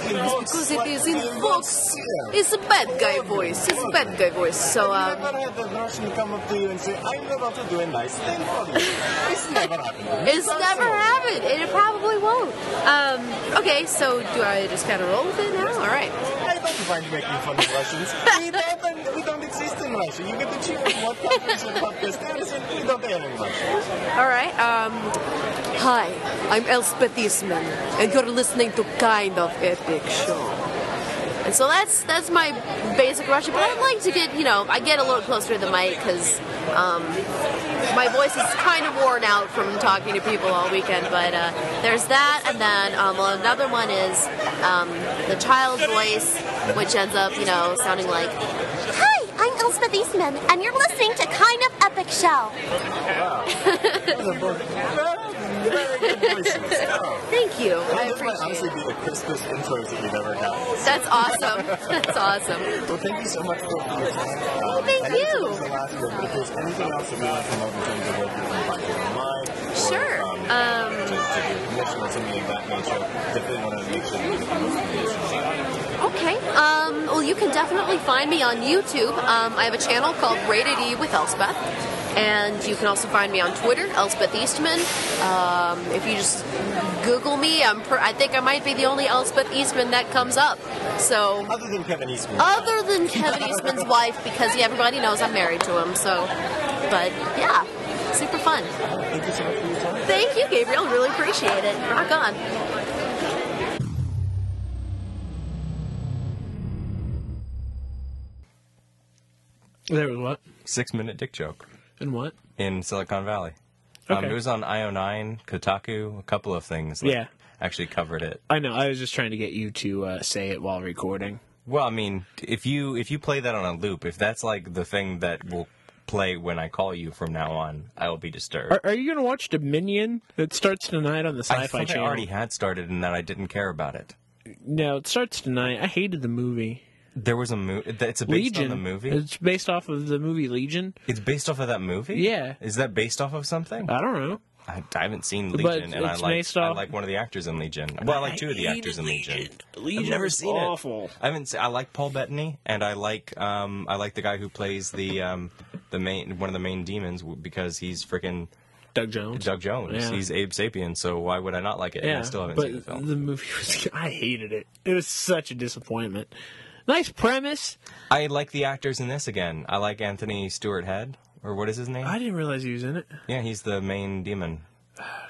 Because it is invokes because it is in Vox. It's a bad guy voice. It's a bad guy voice. So, um, you ever had the Russian come up to you and say, I'm about to do a nice thing for you? It's never happened. it's never happened, and it probably won't. Um, okay, so do I just kind of roll with it now? All right. I don't you making fun of Russians. we, don't, we don't exist You get to choose what countries and. We don't have Russia. All right. Um, hi, I'm Elspeth Eastman, and you're listening to Kind of Epic Show. And so that's that's my basic Russian, but I'd like to get you know I get a little closer to the mic because um, my voice is kind of worn out from talking to people all weekend. But uh, there's that, and then um, well, another one is um, the child voice, which ends up you know sounding like I'm Elspeth Eastman, and you're listening to Kind of Epic Show. Those are both very, very good voices. Oh. thank you. I This might appreciate honestly it. be the crispest intros that you've ever done. That's awesome. That's awesome. Well, thank you so much for your time. Well, thank I know this you. was the last one, but if there's anything else that you want to in terms of where people can find you online, or, Sure. um, Um, to, to do a commission or something of that nature, definitely want to make sure that you get the most information out. Okay. Um, well, you can definitely find me on YouTube. Um, I have a channel called Rated E with Elspeth. And you can also find me on Twitter, Elspeth Eastman. Um, if you just Google me, I'm per- I think I might be the only Elspeth Eastman that comes up. So, Other than Kevin Eastman. other than Kevin Eastman's wife, because yeah, everybody knows I'm married to him. So, but yeah, super fun. Thank you so much for your time. Thank you, Gabriel. Really appreciate it. Rock on. There was what? Six minute dick joke And what? in Silicon Valley. Um, Okay. it was on IO9, Kotaku, a couple of things. Yeah. Actually covered it. I know. I was just trying to get you to uh, say it while recording. Well, I mean, if you if you play that on a loop, if that's like the thing that will play when I call you from now on, I will be disturbed. Are, are you going to watch Dominion? It starts tonight on the I Sci-Fi thought I Channel. already had started and that I didn't care about it. No, it starts tonight. I hated the movie. There was a movie. It's based Legion. on the movie. It's based off of the movie Legion. It's based off of that movie. Yeah. Is that based off of something? I don't know. I, I haven't seen Legion, and I like based I like one of the actors in Legion. Well, I like two of the actors in Legion. Legion I've never seen awful. it. I haven't. se- I like Paul Bettany, and I like um I like the guy who plays the um the main one of the main demons because he's freaking Doug Jones. Doug Jones. Yeah. He's Abe Sapien, so why would I not like it? And yeah, I still haven't but seen the film. The movie was. I hated it. It was such a disappointment. Nice premise. I like the actors in this again. I like Anthony Stewart Head, or what is his name? I didn't realize he was in it. Yeah, he's the main demon.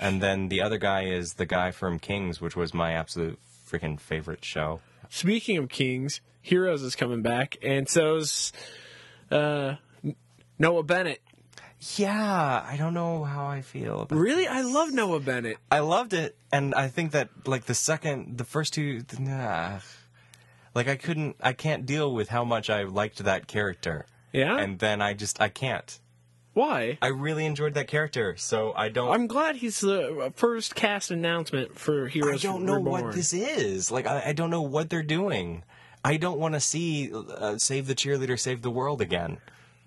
And then the other guy is the guy from Kings, which was my absolute freaking favorite show. Speaking of Kings, Heroes is coming back, and so's uh, Noah Bennett. Yeah, I don't know how I feel about Really, I love Noah Bennett. I loved it, and I think that like the second, the first two, nah, like I couldn't, I can't deal with how much I liked that character, Yeah. and then I just I can't. Why? I really enjoyed that character, so I don't. I'm glad he's the first cast announcement for Heroes. I don't know Reborn. what this is. Like I, I don't know what they're doing. I don't want to see uh, save the cheerleader, save the world again.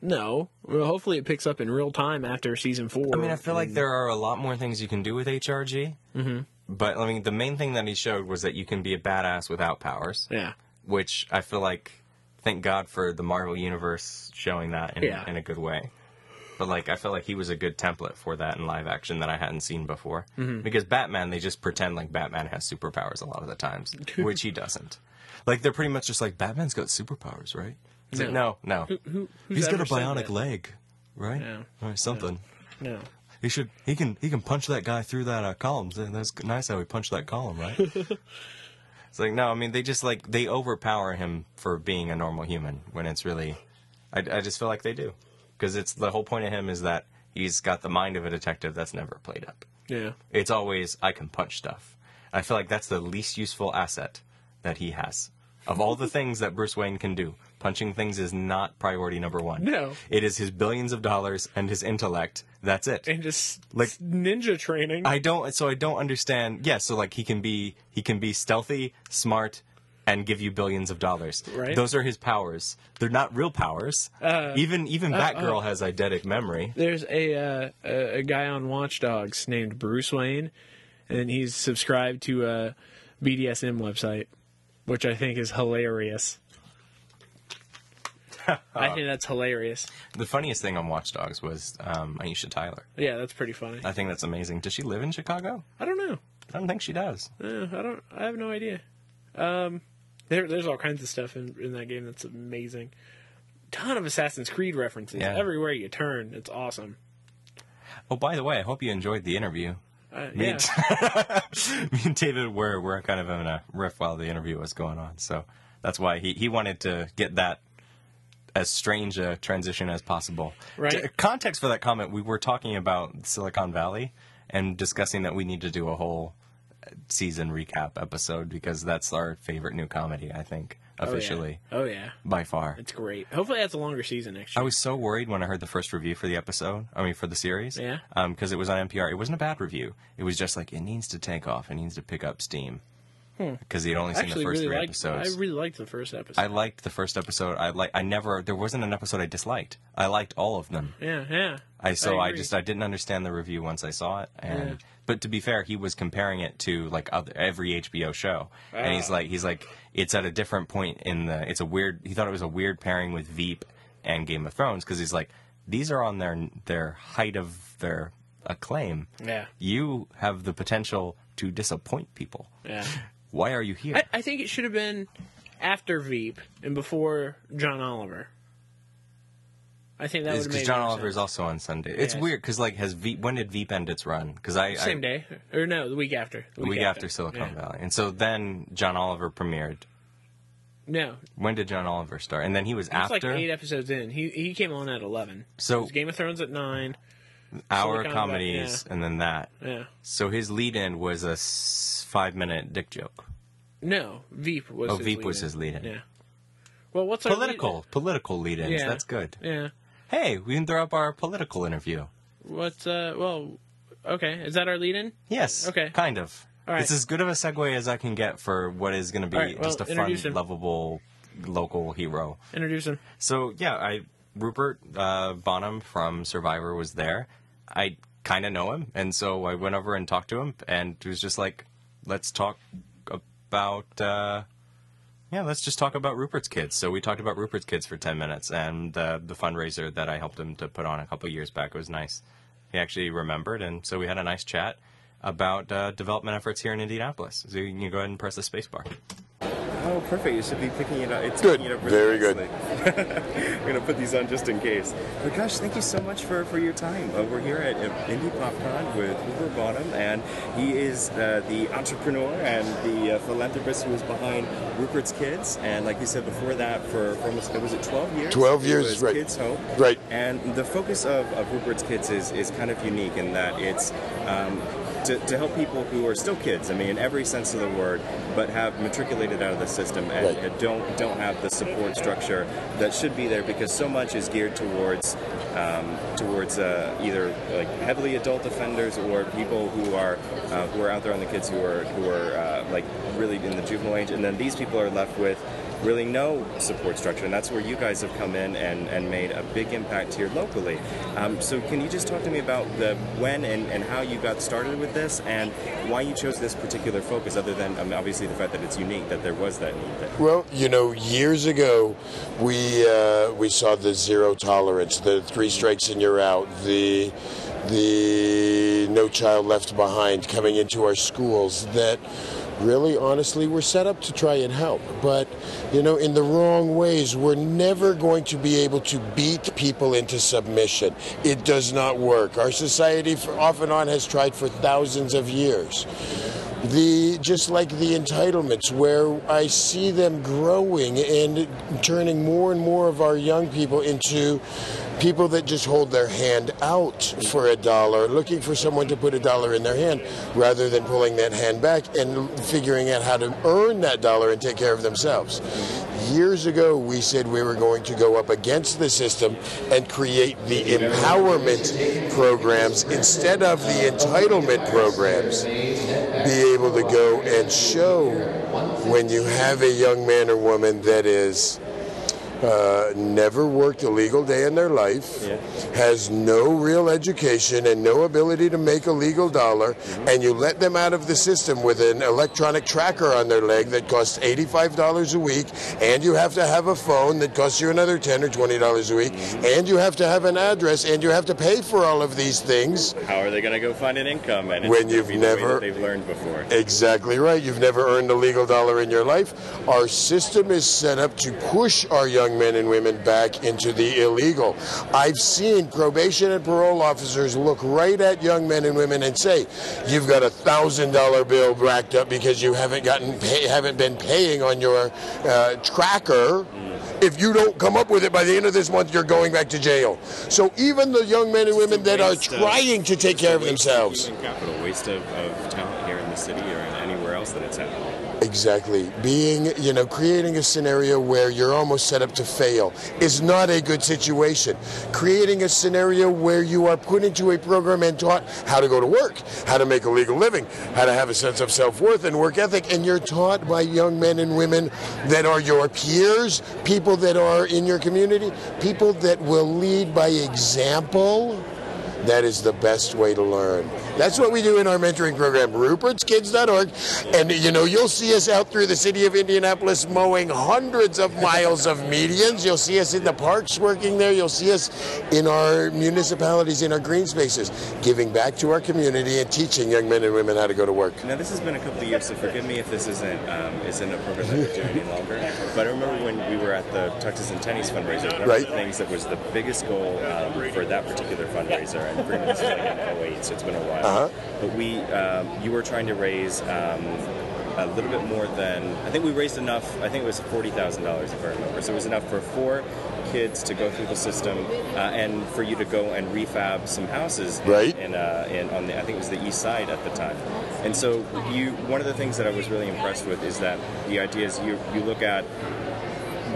No. Well, hopefully it picks up in real time after season four. I mean, I feel like there are a lot more things you can do with HRG. Mm-hmm. But I mean, the main thing that he showed was that you can be a badass without powers. Yeah. Which I feel like, thank God for the Marvel Universe showing that in, Yeah. in a good way. But like, I feel like he was a good template for that in live action that I hadn't seen before. Mm-hmm. Because Batman, they just pretend like Batman has superpowers a lot of the times, which he doesn't. Like they're pretty much just like Batman's got superpowers, right? It's like, no, no, Who, who's he's got a bionic leg, right? No. Or something. No. He should. He can. He can punch that guy through that uh, column. That's nice how he punched that column, right? it's like no. I mean, they just like they overpower him for being a normal human when it's really. I, I just feel like they do, because it's the whole point of him is that he's got the mind of a detective that's never played up. Yeah. It's always I can punch stuff. I feel like that's the least useful asset that he has. Of all the things that Bruce Wayne can do, punching things is not priority number one. No. It is his billions of dollars and his intellect. That's it. And just Like- ninja training. I don't. So I don't understand. Yeah. So like he can be he can be stealthy, smart, and give you billions of dollars. Right. Those are his powers. They're not real powers. Uh, even even Batgirl has eidetic memory. There's a, uh, a a guy on Watch Dogs named Bruce Wayne, and he's subscribed to a BDSM website, which I think is hilarious. I think that's hilarious. The funniest thing on Watch Dogs was um, Aisha Tyler. Yeah, that's pretty funny. I think that's amazing. Does she live in Chicago? I don't know. I don't think she does. Uh, I don't. I have no idea. Um, there, there's all kinds of stuff in, in that game that's amazing. Ton of Assassin's Creed references Yeah. everywhere you turn. It's awesome. Oh, by the way, I hope you enjoyed the interview. Uh, Me, yeah. and, me and David were were kind of in a riff while the interview was going on, so that's why he, he wanted to get that as strange a transition as possible. Right. D- context for that comment: we were talking about Silicon Valley and discussing that we need to do a whole season recap episode because that's our favorite new comedy. I think oh, officially Oh yeah. by far. It's great. Hopefully that's a longer season next year. I was so worried when I heard the first review for the episode. I mean, for the series. Yeah. Um, because it was on NPR. It wasn't a bad review. It was just like it needs to take off. It needs to pick up steam. Because he'd only seen Hmm. Actually, the first really three liked. episodes. I really liked the first episode. I liked the first episode. I like. I never. There wasn't an episode I disliked. I liked all of them. yeah, yeah. I so I, agree. just I didn't understand the review once I saw it. And Yeah. but to be fair, he was comparing it to like other every HBO show, and he's Ah. like he's like it's at a different point in the. It's a weird. He thought it was a weird pairing with Veep and Game of Thrones because he's like these are on their their height of their acclaim. Yeah. You have the potential to disappoint people. Yeah. Why are you here? I, I think it should have been after Veep and before John Oliver. I think that would Because John Oliver is also on Sunday. It's weird because like has Veep when did Veep end its run? Because I same I, day or no, the week after. the week after Silicon Yeah. Valley, and so then John Oliver premiered. No, When did John Oliver start? And then he was it's after like eight episodes in. He he came on at eleven. So- It was Game of Thrones at nine. Our Silicon comedies, and then that. Yeah. So his lead-in was a s- five-minute dick joke. No, Veep was. Oh, his Veep lead-in. was his lead-in. Yeah. Well, what's our Political, political lead-ins. lead-in? Yeah. That's good. Yeah. Hey, we can throw up our political interview. What's uh? Well, okay. Is that our lead-in? Yes. Okay. Kind of. All right. It's as good of a segue as I can get for what is going to be All right, well, just a fun, introduce him. lovable local hero. Introduce him. So yeah, I Rupert uh, Boneham from Survivor was there. I kind of know him, and so I went over and talked to him, and he was just like, "Let's talk about." Uh, yeah, let's just talk about Rupert's kids. So we talked about Rupert's kids for ten minutes, and uh, the fundraiser that I helped him to put on a couple years back It was nice. he actually remembered, and so we had a nice chat about uh, development efforts here in Indianapolis. So you can go ahead and press the spacebar. Oh, perfect. You should be picking it up. It's Good. picking it up Very good. nicely. I'm going to put these on just in case. But gosh, thank you so much for, for your time. Uh, we're here at Indie PopCon with Rupert Boneham, and he is uh, the entrepreneur and the uh, philanthropist who is behind Rupert's Kids. And like you said before that, for, for almost, was it 12 years? 12 It years, right. Kids Hope. Right. And the focus of, of Rupert's Kids is, is kind of unique in that it's um, to, to help people who are still kids, I mean, in every sense of the word, but have matriculated out of the system and, Right. and don't don't have the support structure that should be there because so much is geared towards um, towards uh, either like heavily adult offenders or people who are uh, who are out there on the kids who are who are uh, like really in the juvenile age, and then these people are left with really no support structure, and that's where you guys have come in and, and made a big impact here locally. Um, so can you just talk to me about the when and, and how you got started with this, and why you chose this particular focus, other than um, obviously the fact that it's unique that there was that need there. Well, you know, years ago, we uh, we saw the zero tolerance, the three strikes and you're out, the the no child left behind coming into our schools that really honestly we're set up to try and help. But you know in the wrong ways we're never going to be able to beat people into submission. It does not work. Our society for, off and on has tried for thousands of years the just like the entitlements where I see them growing and turning more and more of our young people into people that just hold their hand out for a dollar, looking for someone to put a dollar in their hand rather than pulling that hand back and figuring out how to earn that dollar and take care of themselves. Years ago, we said we were going to go up against the system and create the empowerment programs instead of the entitlement programs. Be able to go and show when you have a young man or woman that is uh, never worked a legal day in their life, has no real education and no ability to make a legal dollar, and you let them out of the system with an electronic tracker on their leg that costs $85 a week, and you have to have a phone that costs you another 10 or $20 a week, and you have to have an address, and you have to pay for all of these things. How are they going to go find an income? And When you've the way that never- they've learned before. Exactly right. You've never earned a legal dollar in your life. Our system is set up to push our young men and women back into the illegal. I've seen probation and parole officers look right at young men and women and say, "You've got a thousand dollar bill racked up because you haven't gotten pay, haven't been paying on your uh, tracker." If you don't come up with it by the end of this month, you're going back to jail. So even the young men and women that are waste of- trying to take care of themselves. capital, waste of, of talent here in the city or anywhere else that it's happening. Exactly. Being, you know, creating a scenario where you're almost set up to fail is not a good situation. Creating a scenario where you are put into a program and taught how to go to work, how to make a legal living, how to have a sense of self worth and work ethic, and you're taught by young men and women that are your peers, people that are in your community, people that will lead by example. That is the best way to learn. That's what we do in our mentoring program, rupertskids.org. And you know, you'll see us out through the city of Indianapolis mowing hundreds of miles of medians. You'll see us in the parks working there. You'll see us in our municipalities, in our green spaces, giving back to our community and teaching young men and women how to go to work. Now this has been a couple of years, so forgive me if this isn't um, isn't a program that we're doing any longer. But I remember when we were at the Texas and Tennies fundraiser. One Right. of the things that was the biggest goal um, for that particular fundraiser, and this is like in 08, so it's been a while. Uh-huh. But we, um, you were trying to raise. Um, a little bit more than I think we raised enough. I think it was forty thousand dollars if I remember. So it was enough for four kids to go through the system uh, and for you to go and refab some houses. in- Right. In, uh, in on the I think it was the east side at the time. And so you one of the things that I was really impressed with is that the idea is you you look at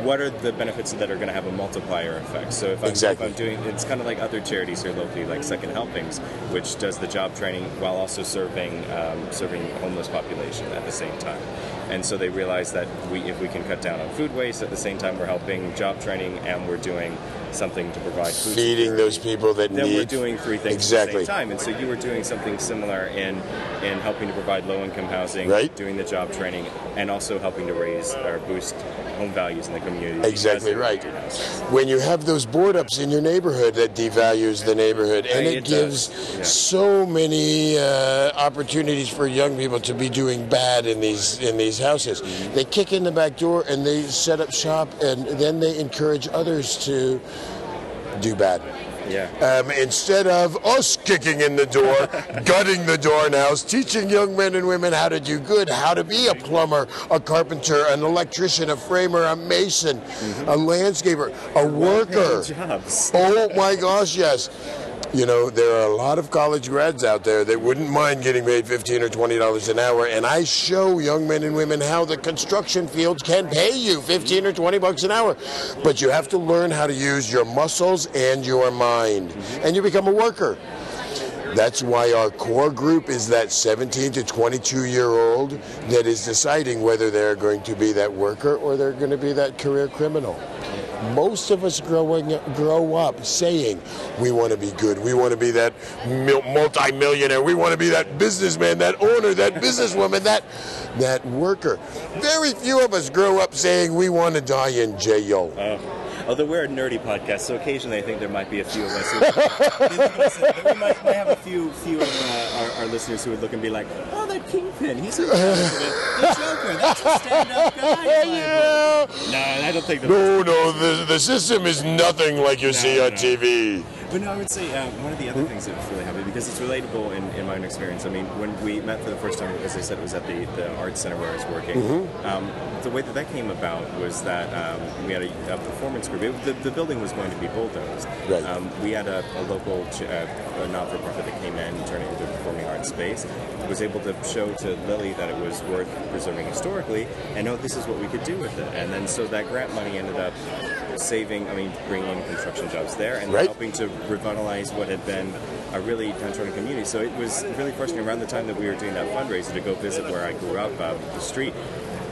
what are the benefits that are going to have a multiplier effect? So if I'm, Exactly. if I'm doing, it's kind of like other charities here locally, like Second Helpings, which does the job training while also serving um, serving homeless population at the same time. And so they realize that we, if we can cut down on food waste at the same time, we're helping job training and we're doing something to provide food Feeding security, those people that then need we're doing three things exactly. at the same time. And so you were doing something similar in in helping to provide low income housing, Right. doing the job training, and also helping to raise or boost home values in the community. Exactly right. they do houses. When you have those board ups in your neighborhood, that devalues the neighborhood, and it, it gives. Yeah. so many uh, opportunities for young people to be doing bad in these in these houses. Mm-hmm. They kick in the back door and they set up shop, and then they encourage others to do bad. Yeah. Um, instead of us kicking in the door, gutting the door nails, teaching young men and women how to do good, how to be a plumber, a carpenter, an electrician, a framer, a mason, a landscaper, a worker. Jobs. Oh my gosh, yes. You know, there are a lot of college grads out there that wouldn't mind getting paid fifteen or twenty dollars an hour, and I show young men and women how the construction fields can pay you fifteen or twenty bucks an hour. But you have to learn how to use your muscles and your mind, and you become a worker. That's why our core group is that 17 to 22 year old that is deciding whether they're going to be that worker or they're going to be that career criminal. Most of us growing grow up saying we want to be good, we want to be that mil- multi-millionaire, we want to be that businessman, that owner, that businesswoman, that that worker. Very few of us grow up saying we want to die in jail. Uh, although we're a nerdy podcast, so occasionally I think there might be a few of us who we might, might have a few few of uh, our, our listeners who would look and be like, "Oh, that Kingpin, he's a the Joker, that's a stand-up guy." Yeah. No, I don't think. No, no, the, the system is nothing like you see on no. TV. But no, I would say uh, one of the other things that's really happy because it's relatable in, in my own experience. I mean, when we met for the first time, as I said, it was at the, the art center where I was working. Um, the way that that came about was that um, we had a, a performance group. It, the, the building was going to be bulldozed. Right. Um, we had a, a local ch- uh, a not-for-profit that came in, turned it into a performing arts space. Was able to show to Lilly that it was worth preserving historically, and oh, this is what we could do with it. And then so that grant money ended up saving, I mean, bringing in construction jobs there and Right. helping to revitalize what had been a really downtrodden community. So it was really frustrating around the time that we were doing that fundraiser to go visit where I grew up, uh, the street.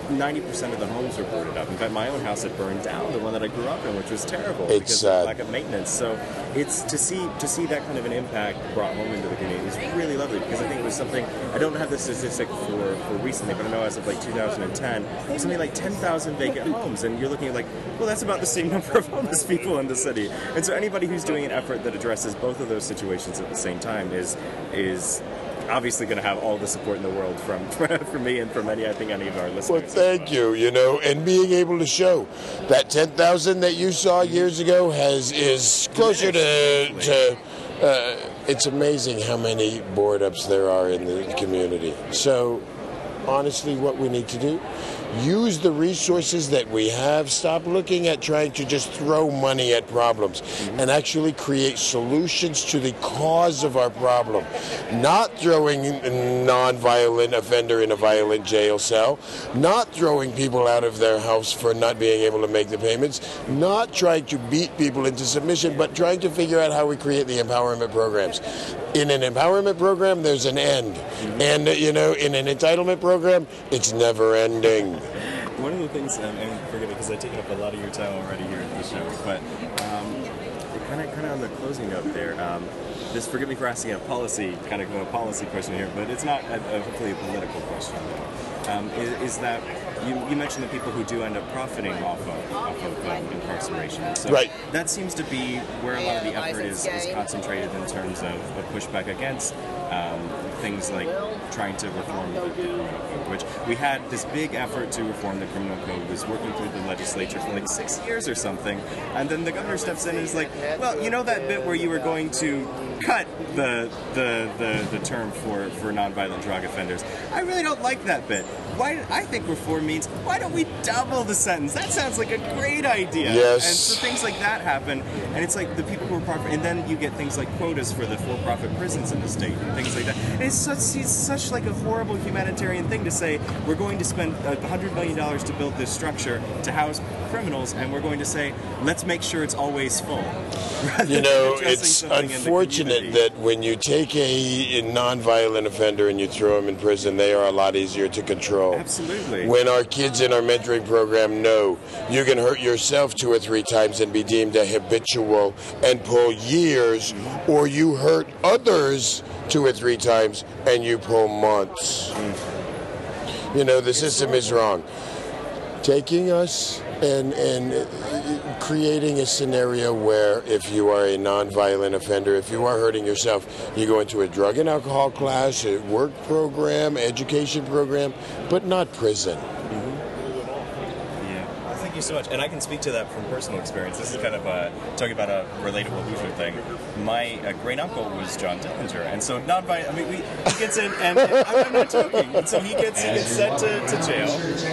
90% of the homes were boarded up. In fact, my own house had burned down, the one that I grew up in, which was terrible It's because sad. of lack of maintenance. So it's to see to see that kind of an impact brought home into the community is really lovely because I think it was something I don't have the statistic for, for recently, but I know as of like 2010, it was something like 10,000 vacant homes, and you're looking at like, well, that's about the same number of homeless people in the city. And so anybody who's doing an effort that addresses both of those situations at the same time is is obviously going to have all the support in the world from from me and from any I think any of our listeners. Well, thank you. You know, and being able to show that ten thousand that you saw years ago has is closer to to. Uh, it's amazing how many board ups there are in the community. So, honestly, what we need to do. Use the resources that we have. Stop looking at trying to just throw money at problems and actually create solutions to the cause of our problem. Not throwing a non-violent offender in a violent jail cell, not throwing people out of their house for not being able to make the payments, not trying to beat people into submission, but trying to figure out how we create the empowerment programs. In an empowerment program, there's an end. And, you know, in an entitlement program, it's never ending. One of the things, um, and forgive me because I've taken up a lot of your time already here at the show, but um, kind of, kind of on the closing note there. Um, this, forgive me for asking a policy, kind of a policy question here, but it's not a, a, hopefully a political question. Um, is, is that you, you mentioned the people who do end up profiting off of, off of um, incarceration. So Right. that seems to be where a lot of the effort is, is concentrated in terms of a pushback against um, things like trying to reform the, the criminal code, which we had this big effort to reform the criminal code, was working through the legislature for like six years or something, and then the governor steps in and is like, well, you know that bit where you were going to cut the the, the, the term for, for nonviolent drug offenders. I really don't like that bit. Why I think reform means why don't we double the sentence? That sounds like a great idea. Yes. And so things like that happen, and it's like the people who are profit, and then you get things like quotas for the for-profit prisons in the state and things like that. And it's such it's such like a horrible humanitarian thing to say we're going to spend uh, a hundred million dollars to build this structure to house criminals, and we're going to say let's make sure it's always full. You know, it's something in the unfortunate that when you take a, a non-violent offender and you throw him in prison, they are a lot easier to control control. Absolutely. When our kids in our mentoring program know you can hurt yourself two or three times and be deemed a habitual and pull years, or you hurt others two or three times and you pull months. You know, the system is wrong. Taking us and, and creating a scenario where if you are a nonviolent offender, if you are hurting yourself, you go into a drug and alcohol class, a work program, education program, but not prison. Yeah. Well, thank you so much. And I can speak to that from personal experience. This is kind of uh, talking about a relatable Hoosier thing. My uh, great uncle was John Dillinger, and so not by. I mean, we, he gets in, and, and I'm, I'm not joking. And so he gets he gets sent to, to jail,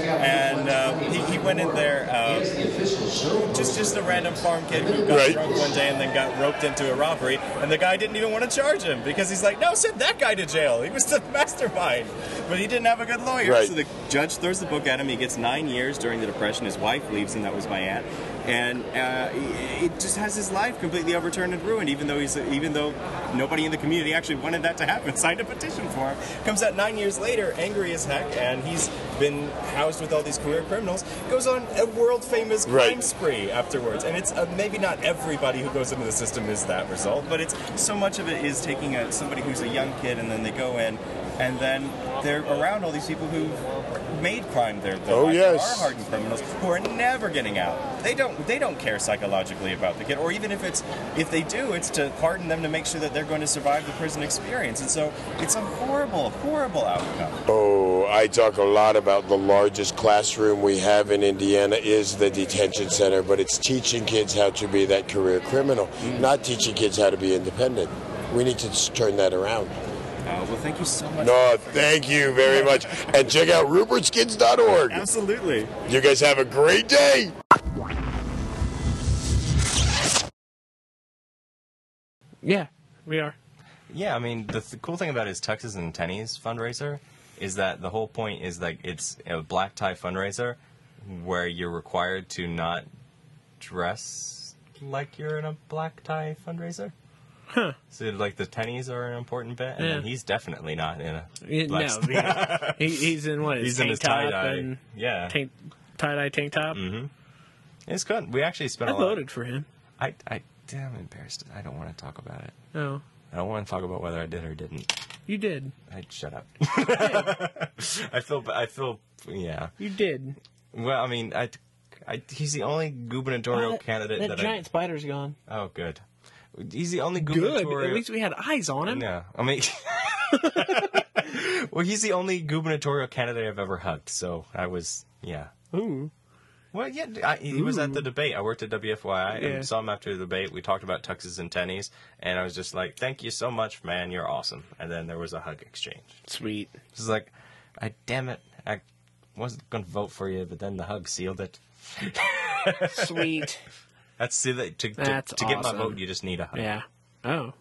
and uh, he, he went in there uh, just just a random farm kid who got Right. drunk one day and then got roped into a robbery, and the guy didn't even want to charge him because he's like, no, send that guy to jail. He was the mastermind, but he didn't have a good lawyer. Right. So the judge throws the book at him. He gets nine years during the Depression. His wife leaves him. That was my aunt. And uh, it just has his life completely overturned and ruined. Even though he's, even though nobody in the community actually wanted that to happen, signed a petition for him. Comes out nine years later, angry as heck, and he's been housed with all these career criminals. Goes on a world famous crime Right. spree afterwards. And it's uh, maybe not everybody who goes into the system is that result, but it's so much of it is taking a, somebody who's a young kid and then they go in, and then they're around all these people who've made crime their, their Oh, life, yes. are hardened criminals who are never getting out. They don't they don't care psychologically about the kid, or even if it's if they do, it's to harden them to make sure that they're going to survive the prison experience. And so it's a horrible, horrible outcome. Oh, I talk a lot about the largest classroom we have in Indiana is the detention center, but it's teaching kids how to be that career criminal, not teaching kids how to be independent. We need to turn that around. Uh, well, thank you so much. No, thank you very much. And check out rupertskids.org. Absolutely. You guys have a great day. Yeah, we are. Yeah, I mean, the th- cool thing about his Tuxes and Tennies fundraiser is that the whole point is like it's a black tie fundraiser where you're required to not dress like you're in a black tie fundraiser. Huh. So like the tennies are an important bit, and then he's definitely not in a black no, because he, he's in what? His He's in tank his tie dye. Yeah, tank, tie dye tank top. mm-hmm. it's good. We actually spent I a lot. voted for him. I, I, damn embarrassed. I don't want to talk about it. Oh, I don't want to talk about whether I did or didn't. you did. I shut up. I feel. I feel. Yeah. You did. Well, I mean, I, I he's the only gubernatorial What? candidate That I. that giant spider's gone. Oh, good. He's the only gubernatorial. Good. At least we had eyes on him. No, I mean. well, he's the only gubernatorial candidate I've ever hugged. So I was, yeah. Ooh. Well, yeah, I, he was at the debate. I worked at WFYI Yeah. and saw him after the debate. We talked about tuxes and tennies, and I was just like, "Thank you so much, man. You're awesome." And then there was a hug exchange. Sweet. It's like, I damn it, I wasn't gonna vote for you, but then the hug sealed it. Sweet. That's see that to, to, to get my vote, you just need a hug. yeah. Oh.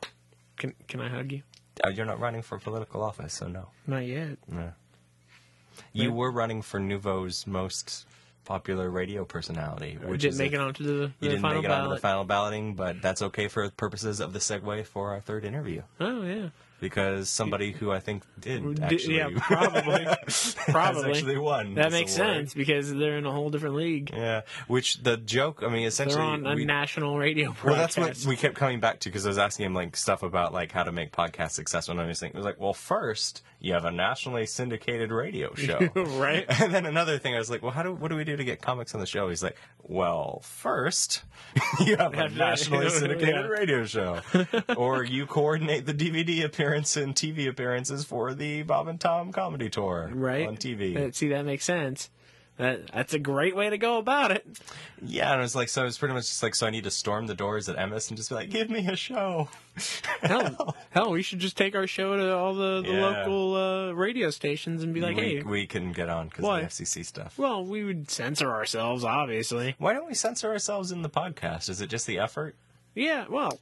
Can can I hug you? Uh, You're not running for political office, so no. Not yet. No. You were running for NUVO's most popular radio personality, which didn't is make a- it onto the, the You didn't final make it onto the final balloting, but that's okay for purposes of the segue for our third interview. oh yeah. Because somebody who I think did actually, yeah, probably. Probably. actually won. That makes award. sense because they're in a whole different league. Yeah, which the joke, I mean, essentially, They're on a we- national radio well, that's what we kept coming back to because I was asking him like stuff about like how to make podcasts successful, and I was everything. It was like, well, first you have a nationally syndicated radio show, right? And then another thing, I was like, well, how do what do we do to get comics on the show? He's like, well, first you have a nationally syndicated yeah. radio show, or you coordinate the DVD appearance and TV appearances for the Bob and Tom comedy tour right on TV. Uh, See, that makes sense. That that's a great way to go about it. Yeah, and it was like, so it's pretty much just like, so I need to storm the doors at Emmis and just be like, give me a show. Hell, hell, we should just take our show to all the, the Yeah. local uh, radio stations and be like, we, hey, we couldn't get on because of the FCC stuff. well, we would censor ourselves, obviously. Why don't we censor ourselves in the podcast? Is it just the effort? Yeah, well,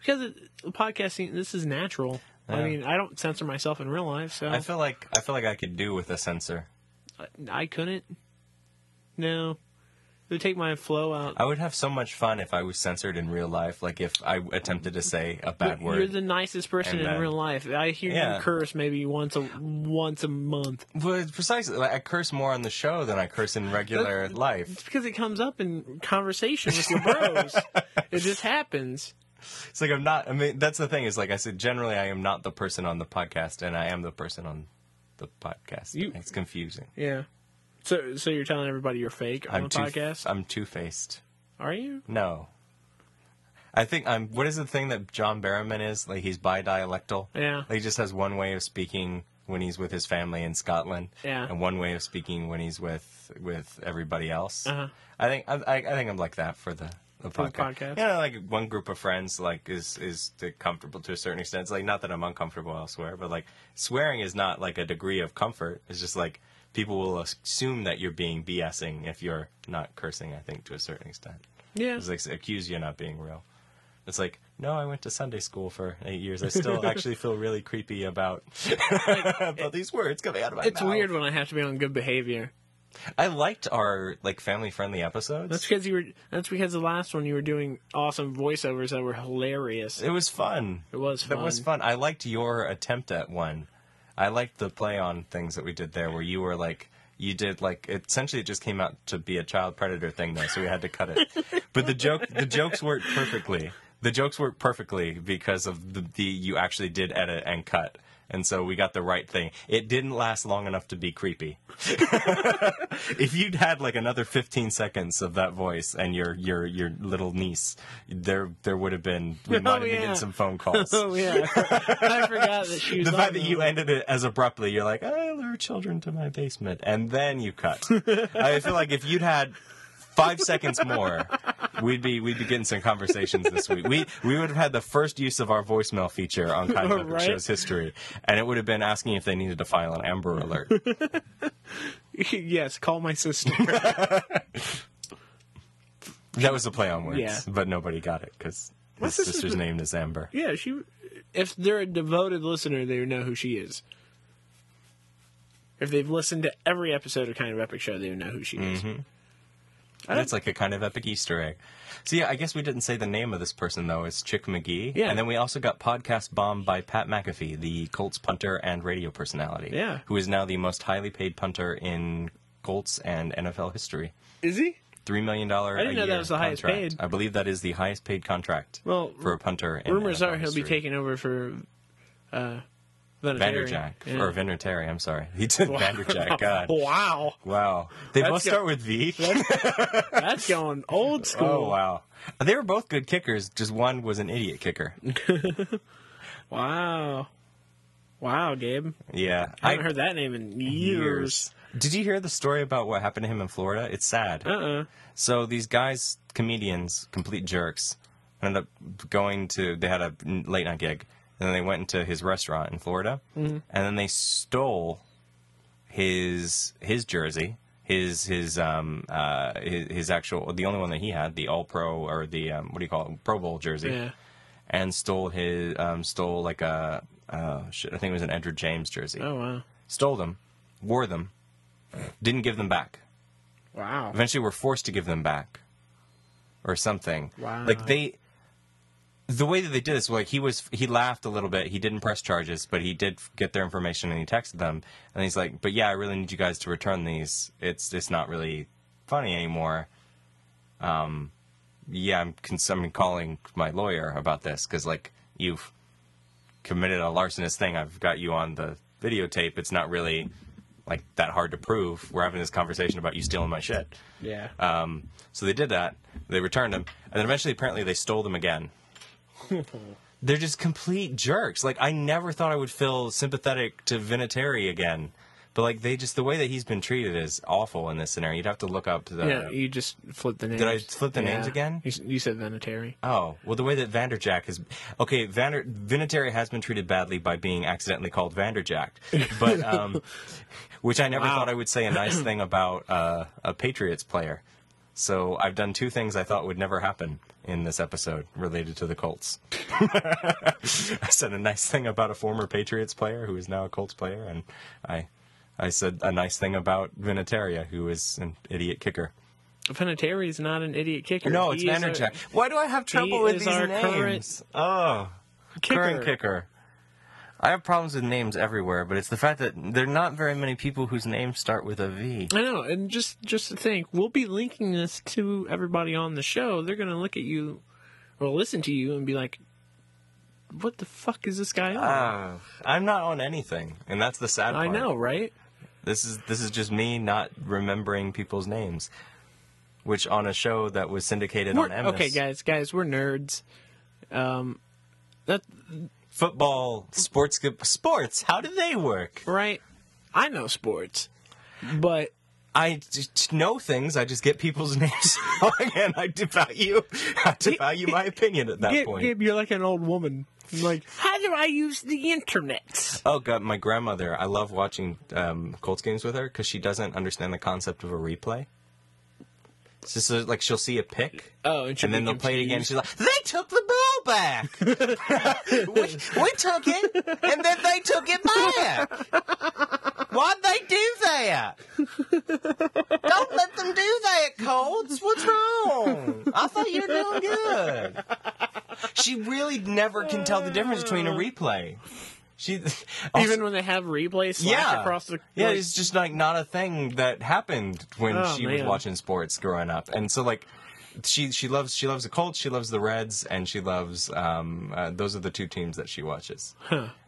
because it, podcasting, this is natural. I mean, I don't censor myself in real life, so I feel like I feel like I could do with a censor. I couldn't. No, to take my flow out. I would have so much fun if I was censored in real life. Like if I attempted to say a bad word. You're the nicest person in then- real life. I hear Yeah. you curse maybe once a once a month. But precisely, like, I curse more on the show than I curse in regular life. It's because it comes up in conversation with your bros. it just happens. It's like I'm not. I mean, that's the thing. Is like I said. Generally, I am not the person on the podcast, and I am the person on the podcast. You- it's confusing. Yeah. So so you're telling everybody you're fake on I'm the two. podcast? I'm two faced. Are you? No. I think I'm. What is the thing that John Barrowman is? Like he's bi-dialectal. Yeah. Like, he just has one way of speaking when he's with his family in Scotland, Yeah. and one way of speaking when he's with with everybody else. Uh-huh. I think I, I I think I'm like that for the. The podcast. podcast? Yeah, like one group of friends, like is is comfortable to a certain extent. It's like not that I'm uncomfortable elsewhere, but like swearing is not like a degree of comfort. It's just like people will assume that you're being BSing if you're not cursing. I think to a certain extent. Yeah. It's like accuse you of not being real. It's like, no, I went to Sunday school for eight years. I still actually feel really creepy about about these words coming out of my It's mouth. weird when I have to be on good behavior. I liked our like family friendly episodes. That's because you were. That's because the last one you were doing awesome voiceovers that were hilarious. it was fun. It was That was fun. fun. I liked your attempt at one. I liked the play on things that we did there, where you were like. You did like essentially it just came out to be a child predator thing though, so we had to cut it. But the joke the jokes worked perfectly. The jokes worked perfectly because of the, the you actually did edit and cut. And so we got the right thing. It didn't last long enough to be creepy. if you'd had like another 15 seconds of that voice and your your your little niece, there there would have been we oh, might have been yeah. getting some phone calls. Oh yeah, I forgot that she was. the fact that you ended it as abruptly, you're like, oh, I lure children to my basement, and then you cut. I feel like if you'd had five seconds more, we'd be we'd be getting some conversations this week. We we would have had the first use of our voicemail feature on Kind of Epic Right. Show's history, and it would have been asking if they needed to file an Amber Alert. yes, call my sister. That was a play on words, Yeah. but nobody got it because My his sister's name is Amber. yeah, she. If they're a devoted listener, they know who she is. If they've listened to every episode of Kind of Epic Show, they would know who she is. Mm-hmm. And it's like a kind of epic Easter egg. So yeah, I guess we didn't say the name of this person though. It's Chick McGee. Yeah. And then we also got podcast bomb by Pat McAfee, the Colts punter and radio personality. Yeah. Who is now the most highly paid punter in Colts and NFL history. Is he? Three million dollar. I didn't know that was the highest paid. I believe that is the highest paid contract. Well, for a punter. In Rumors NFL are he'll be taking over for uh. Vanderjagt Yeah. or Vinatieri. I'm sorry, he did Vanderjagt. God, Wow, wow. They That's both go- start with V. that's going old school. Oh wow. They were both good kickers. Just one was an idiot kicker. Wow, wow, Gabe. Yeah, I haven't heard that name in years. Did you hear the story about what happened to him in Florida? It's sad. Uh uh So these guys, comedians, complete jerks, ended up going to. They had a late night gig, and then they went into his restaurant in Florida, Mm-hmm. and then they stole his his jersey, his his um uh his, his actual the only one that he had, the All Pro or the um, what do you call it, Pro Bowl jersey, Yeah. and stole his um stole like a uh shit, I think it was an Edgerrin James jersey, Oh wow. stole them, wore them, didn't give them back Wow. eventually were forced to give them back or something Wow. like they the way that they did this like he was he laughed a little bit. He didn't press charges but he did get their information and he texted them. And he's like but yeah i really need you guys to return these. It's it's not really funny anymore. Um yeah i'm, cons- I'm calling my lawyer about this because like you've committed a larcenous thing. I've got you on the videotape. It's not really like that hard to prove. We're having this conversation about you stealing my shit. Yeah. um, so they did that. They returned them, and then eventually, apparently, they stole them again. They're just complete jerks. Like I never thought I would feel sympathetic to Vinatieri again, but like they just the way that he's been treated is awful in this scenario. You'd have to look up to the. yeah, you just flipped the names. Did I flip the names again? You, you said Vinatieri. Oh well, the way that Vanderjagt is okay. Vander Vinatieri has been treated badly by being accidentally called Vanderjagt, but um, which I never Wow. thought I would say a nice thing about uh, a Patriots player. So I've done two things I thought would never happen in this episode related to the Colts. I said a nice thing about a former Patriots player who is now a Colts player, and I I said a nice thing about Vinatieri, who is an idiot kicker. Vinatieri is not an idiot kicker. No, it's Vanderjagt. Why do I have trouble with these names? current oh, kicker. current kicker. I have problems with names everywhere, but it's the fact that there are not very many people whose names start with a V. I know, and just just to think, we'll be linking this to everybody on the show. They're gonna look at you or listen to you and be like, "What the fuck is this guy on?" Ah, I'm not on anything, and that's the sad part. I know, right? This is this is just me not remembering people's names, which on a show that was syndicated We're- on Emmis. okay, guys, guys, we're nerds. Um, that Football, sports, sports. How do they work? right? I know sports, but I know things. I just get people's names and I devalue, I devalue my opinion at that Gabe, point. Gabe, you're like an old woman. Like, how do I use the internet? Oh god, my grandmother. I love watching um, Colts games with her because she doesn't understand the concept of a replay. It's just uh, like she'll see a pick, Oh, and, and then they'll play it again. She's like, "They took the ball back. we, we took it, and then they took it back. Why'd they do that? Don't let them do that, Colts. What's wrong? I thought you were doing good." She really never can tell the difference between a replay. She Even when they have replays slash yeah, across the yeah, like, it's just like not a thing that happened when Oh, she was watching sports growing up, and so like she she loves she loves the Colts, she loves the Reds, and she loves um uh, those are the two teams that she watches,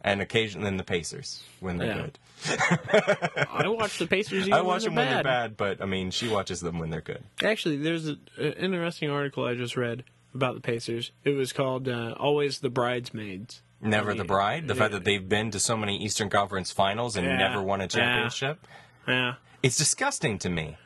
and occasionally then the Pacers when they're Yeah. good. I watch the Pacers. Even I watch when them when they're bad. bad, but I mean she watches them when they're good. Actually, there's an interesting article I just read about the Pacers. It was called uh, "Always the Bridesmaids." Never the bride. The fact that they've been to so many Eastern Conference Finals and Yeah, never won a championship. Yeah, It's disgusting to me.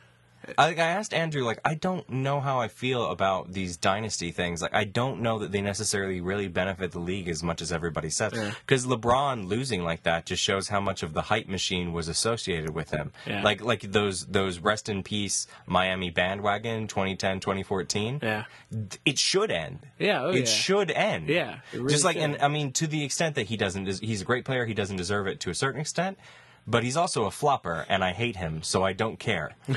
I, I asked Andrew, like, I don't know how I feel about these dynasty things. Like, I don't know that they necessarily really benefit the league as much as everybody says. Yeah. Because LeBron losing like that just shows how much of the hype machine was associated with him. Yeah. Like, like those those rest in peace Miami bandwagon 2010 2014. yeah, It should end. yeah. Oh, it yeah. should end. Yeah, really just like, should. and I mean, to the extent that he doesn't, he's a great player. He doesn't deserve it to a certain extent, but he's also a flopper, and I hate him, so I don't care.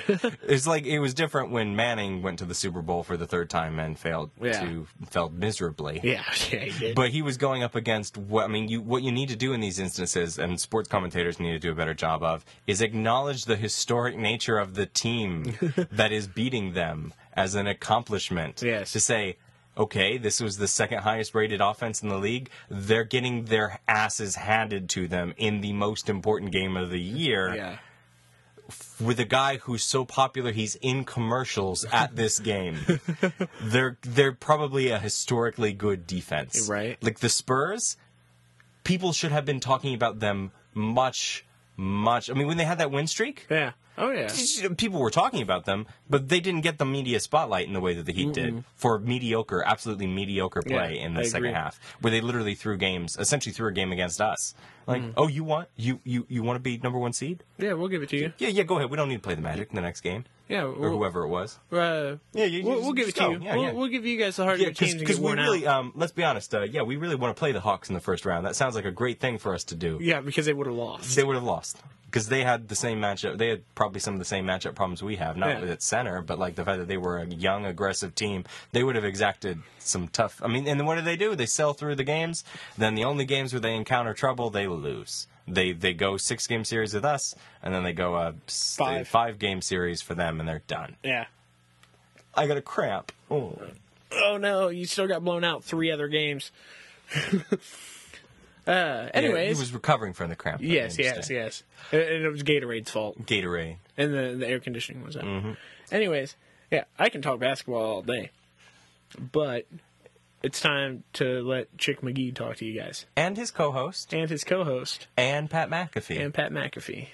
it's like it was different when Manning went to the Super Bowl for the third time and failed Yeah. to failed miserably. Yeah, yeah, he did. But he was going up against what I mean. You what you need to do in these instances, and sports commentators need to do a better job of, is acknowledge the historic nature of the team that is beating them as an accomplishment. Yes. To say, okay, this was the second highest rated offense in the league. They're getting their asses handed to them in the most important game of the year yeah, with a guy who's so popular he's in commercials at this game. they're they're probably a historically good defense. Right. Like the Spurs, people should have been talking about them much much. I mean when they had that win streak, yeah. Oh yeah. people were talking about them, but they didn't get the media spotlight in the way that the Heat did for mediocre, absolutely mediocre play Yeah, in the I second agree. half, where they literally threw games, essentially threw a game against us. Like, Mm. oh, you want you you you want to be number one seed? Yeah, we'll give it to you. Yeah, yeah, go ahead. We don't need to play the Magic in the next game Yeah, or we'll, whoever it was. uh, Yeah, you, we'll, we'll give it just to go. you. Yeah, we'll, yeah. we'll give you guys the harder Yeah, teams because we really, um, let's be honest, uh, yeah, we really want to play the Hawks in the first round. That sounds like a great thing for us to do. Yeah, because they would have lost. They would have lost because they had the same matchup. They had probably some of the same matchup problems we have, not Yeah. at center, but like the fact that they were a young, aggressive team. They would have exacted some tough. I mean, and then what do they do? They sell through the games. Then the only games where they encounter trouble, they lose. They they go six game series with us, and then they go a Five. five game series for them, and they're done. Yeah. I got a cramp. Oh. Oh no, you still got blown out three other games. uh, anyways, Yeah, he was recovering from the cramp. Yes, yes, yes, and it was Gatorade's fault, Gatorade. and the the air conditioning was out. Mm-hmm. Anyways, yeah, I can talk basketball all day, but it's time to let Chick McGee talk to you guys And his co-host, and his co-host and Pat McAfee. and Pat McAfee.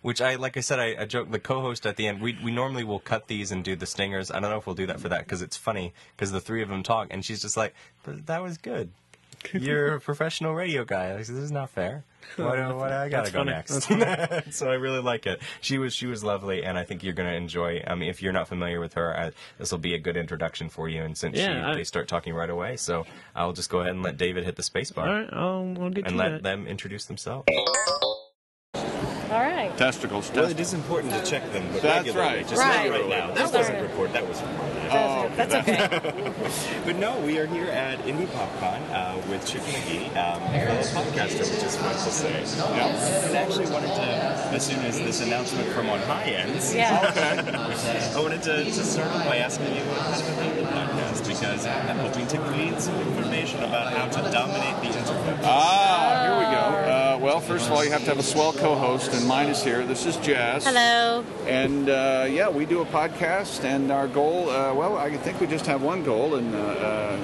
Which I, like I said, I, I joke the co-host at the end. We we normally will cut these and do the stingers. I don't know if we'll do that for that because it's funny because the three of them talk and she's just like, "But that was good. You're a professional radio guy. This is not fair. What, what I gotta go next? so I really like it. She was she was lovely, and I think you're gonna enjoy. I mean, if you're not familiar with her, this will be a good introduction for you. And since Yeah, she, I- they start talking right away, so I'll just go ahead and let David hit the space bar All right, I'll, I'll get and let that. them introduce themselves. All right. Testicles. Well, it testicles. is important to check them but That's regularly, right. just Right. not right now. That Just wasn't not- recorded. That was from Oh, That's okay. But no, we are here at Indie PopCon uh, with Chick McGee, um, a fellow podcaster, which is fun to say. And actually wanted to, as soon as this announcement from on High ends, Yeah. I wanted to, to start off by asking you what kind of about the podcast, because I'm hoping to glean some information about how to dominate the internet. Ah, here we go. Well, first of all, you have to have a swell co-host, and mine is here. This is Jess. Hello. And uh, yeah, we do a podcast, and our goal, uh, well, I think we just have one goal, and uh, uh,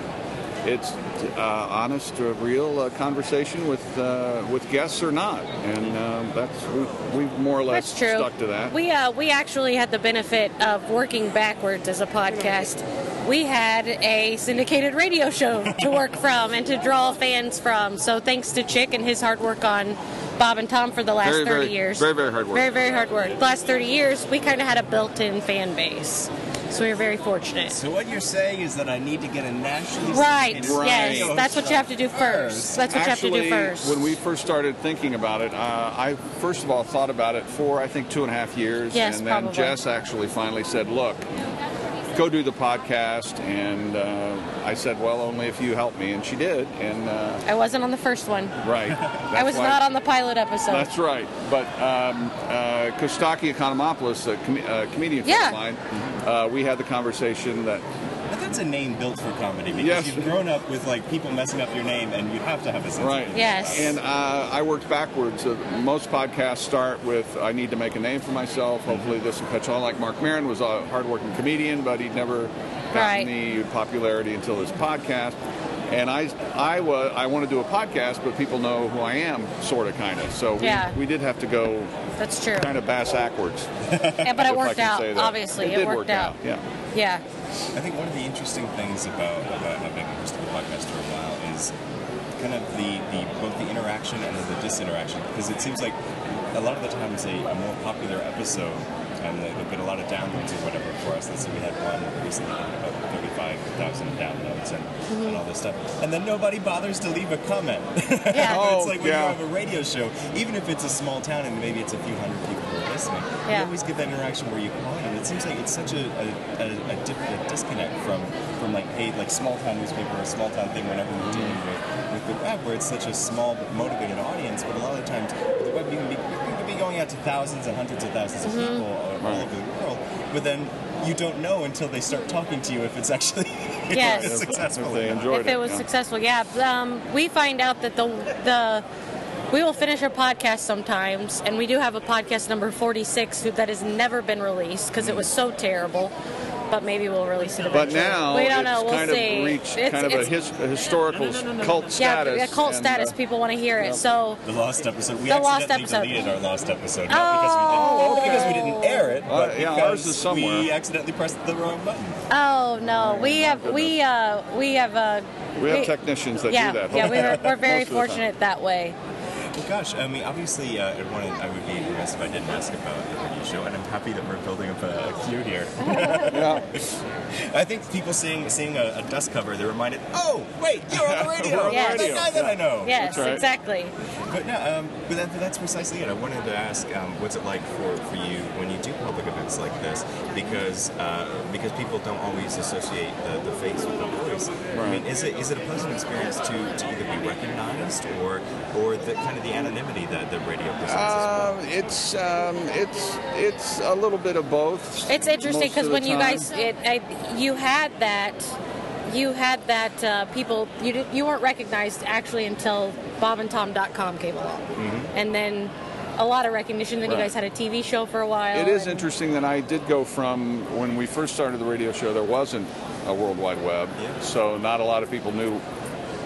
it's uh, honest, real uh, conversation with uh, with guests or not, and that's we, we've more or less stuck to that. We uh, we actually had the benefit of working backwards as a podcast. We had a syndicated radio show to work from and to draw fans from. So thanks to Chick and his hard work on Bob and Tom for the last Very, 30 very- years. very, very hard work. Very, very hard work. The last 30 years, we kind of had a built-in fan base. So we were very fortunate. So what you're saying is that I need to get a national Right. syndicated Yes. That's what you have to do first. That's what Actually, you have to do first. when we first started thinking about it, uh, I first of all thought about it for I think two and a half years, Yes, and then probably. Jess actually finally said, "Look, go do the podcast," and uh, I said, "Well, only if you help me," and she did, and uh, I wasn't on the first one. right. I was not on the pilot episode. That's right. But um, uh, Costaki Economopoulos, a com- uh, comedian friend Yeah. of mine, uh, we had the conversation that But that's a name built for comedy because Yes. you've grown up with like people messing up your name, and you have to have a sense. Right. Of Yes. And uh, I worked backwards. Uh, most podcasts start with I need to make a name for myself. Hopefully, this will catch on. Like Marc Maron was a hardworking comedian, but he'd never Right. gotten the popularity until his podcast. And I, I was, I want to do a podcast, but people know who I am, sort of, kind of. So we, Yeah. we did have to go That's true. kind of bass backwards. Yeah, but it worked out. Obviously, it, it, did worked work out. Yeah. Yeah. I think one of the interesting things about about having hosted a podcast for a while is kind of the, the both the interaction and the disinteraction because it seems like a lot of the times a, a more popular episode and there have been a lot of downloads or whatever for us. Let's say we had one recently that about thirty-five thousand downloads and, and all this stuff, and then nobody bothers to leave a comment. Yeah. Oh, it's like when yeah. you have a radio show, even if it's a small town and maybe it's a few hundred people who are listening, you always get that interaction where you call in, and it seems like it's such a, a, a, a, dip, a disconnect from from like a like small town newspaper or small town thing whenever we're dealing with with the web, where it's such a small but motivated audience. But a lot of the times with the web, you can be you can be going out to thousands and hundreds of thousands of Mm-hmm. people all, all over the world, but then you don't know until they start talking to you if it's actually Yes. if successful. If they enjoyed if it was yeah. successful, yeah. Um, we find out that the the we will finish a podcast sometimes, and we do have a podcast number forty six that has never been released because it was so terrible. But maybe we'll release it eventually. But now we don't it's know. We'll kind see. of reached It's- kind of a, it's- his, a historical cult yeah, status. a cult and, status. uh, People want to hear it. So The lost episode. We The lost accidentally episode. deleted our lost episode. Oh, Not because we didn't, okay. because we didn't air it, Uh, but yeah, ours is somewhere. we accidentally pressed the wrong button. oh no, we have we uh we have uh We have technicians that yeah do that. yeah we're we're very Most of the time. fortunate that way. Well, gosh, I mean, obviously, uh, I wanted, I would be remiss if I didn't ask about the radio show, and I'm happy that we're building up a, a queue here. Yeah. I think people seeing seeing a, a dust cover, they're reminded, oh, wait, you're on the radio. We're on the Yes. That guy that I know. Yes, right. exactly. But no, um, but that, that's precisely it. I wanted to ask, um, what's it like for, for you when you do public events like this? Because uh, because people don't always associate the, the face with the voice. I mean, is it is it a pleasant experience to, to either be recognized or or the kind of the anonymity that the radio presents? as well? Um, it's um, it's it's a little bit of both. It's interesting because when you guys, it, I, you had that, you had that uh, people you did, you weren't recognized actually until BobandTom.com came along, and then a lot of recognition. Then you Mm-hmm. Guys had a TV show for a while. It is and- interesting that I did go from when we first started the radio show. There wasn't a World Wide Web, Yeah. so not a lot of people knew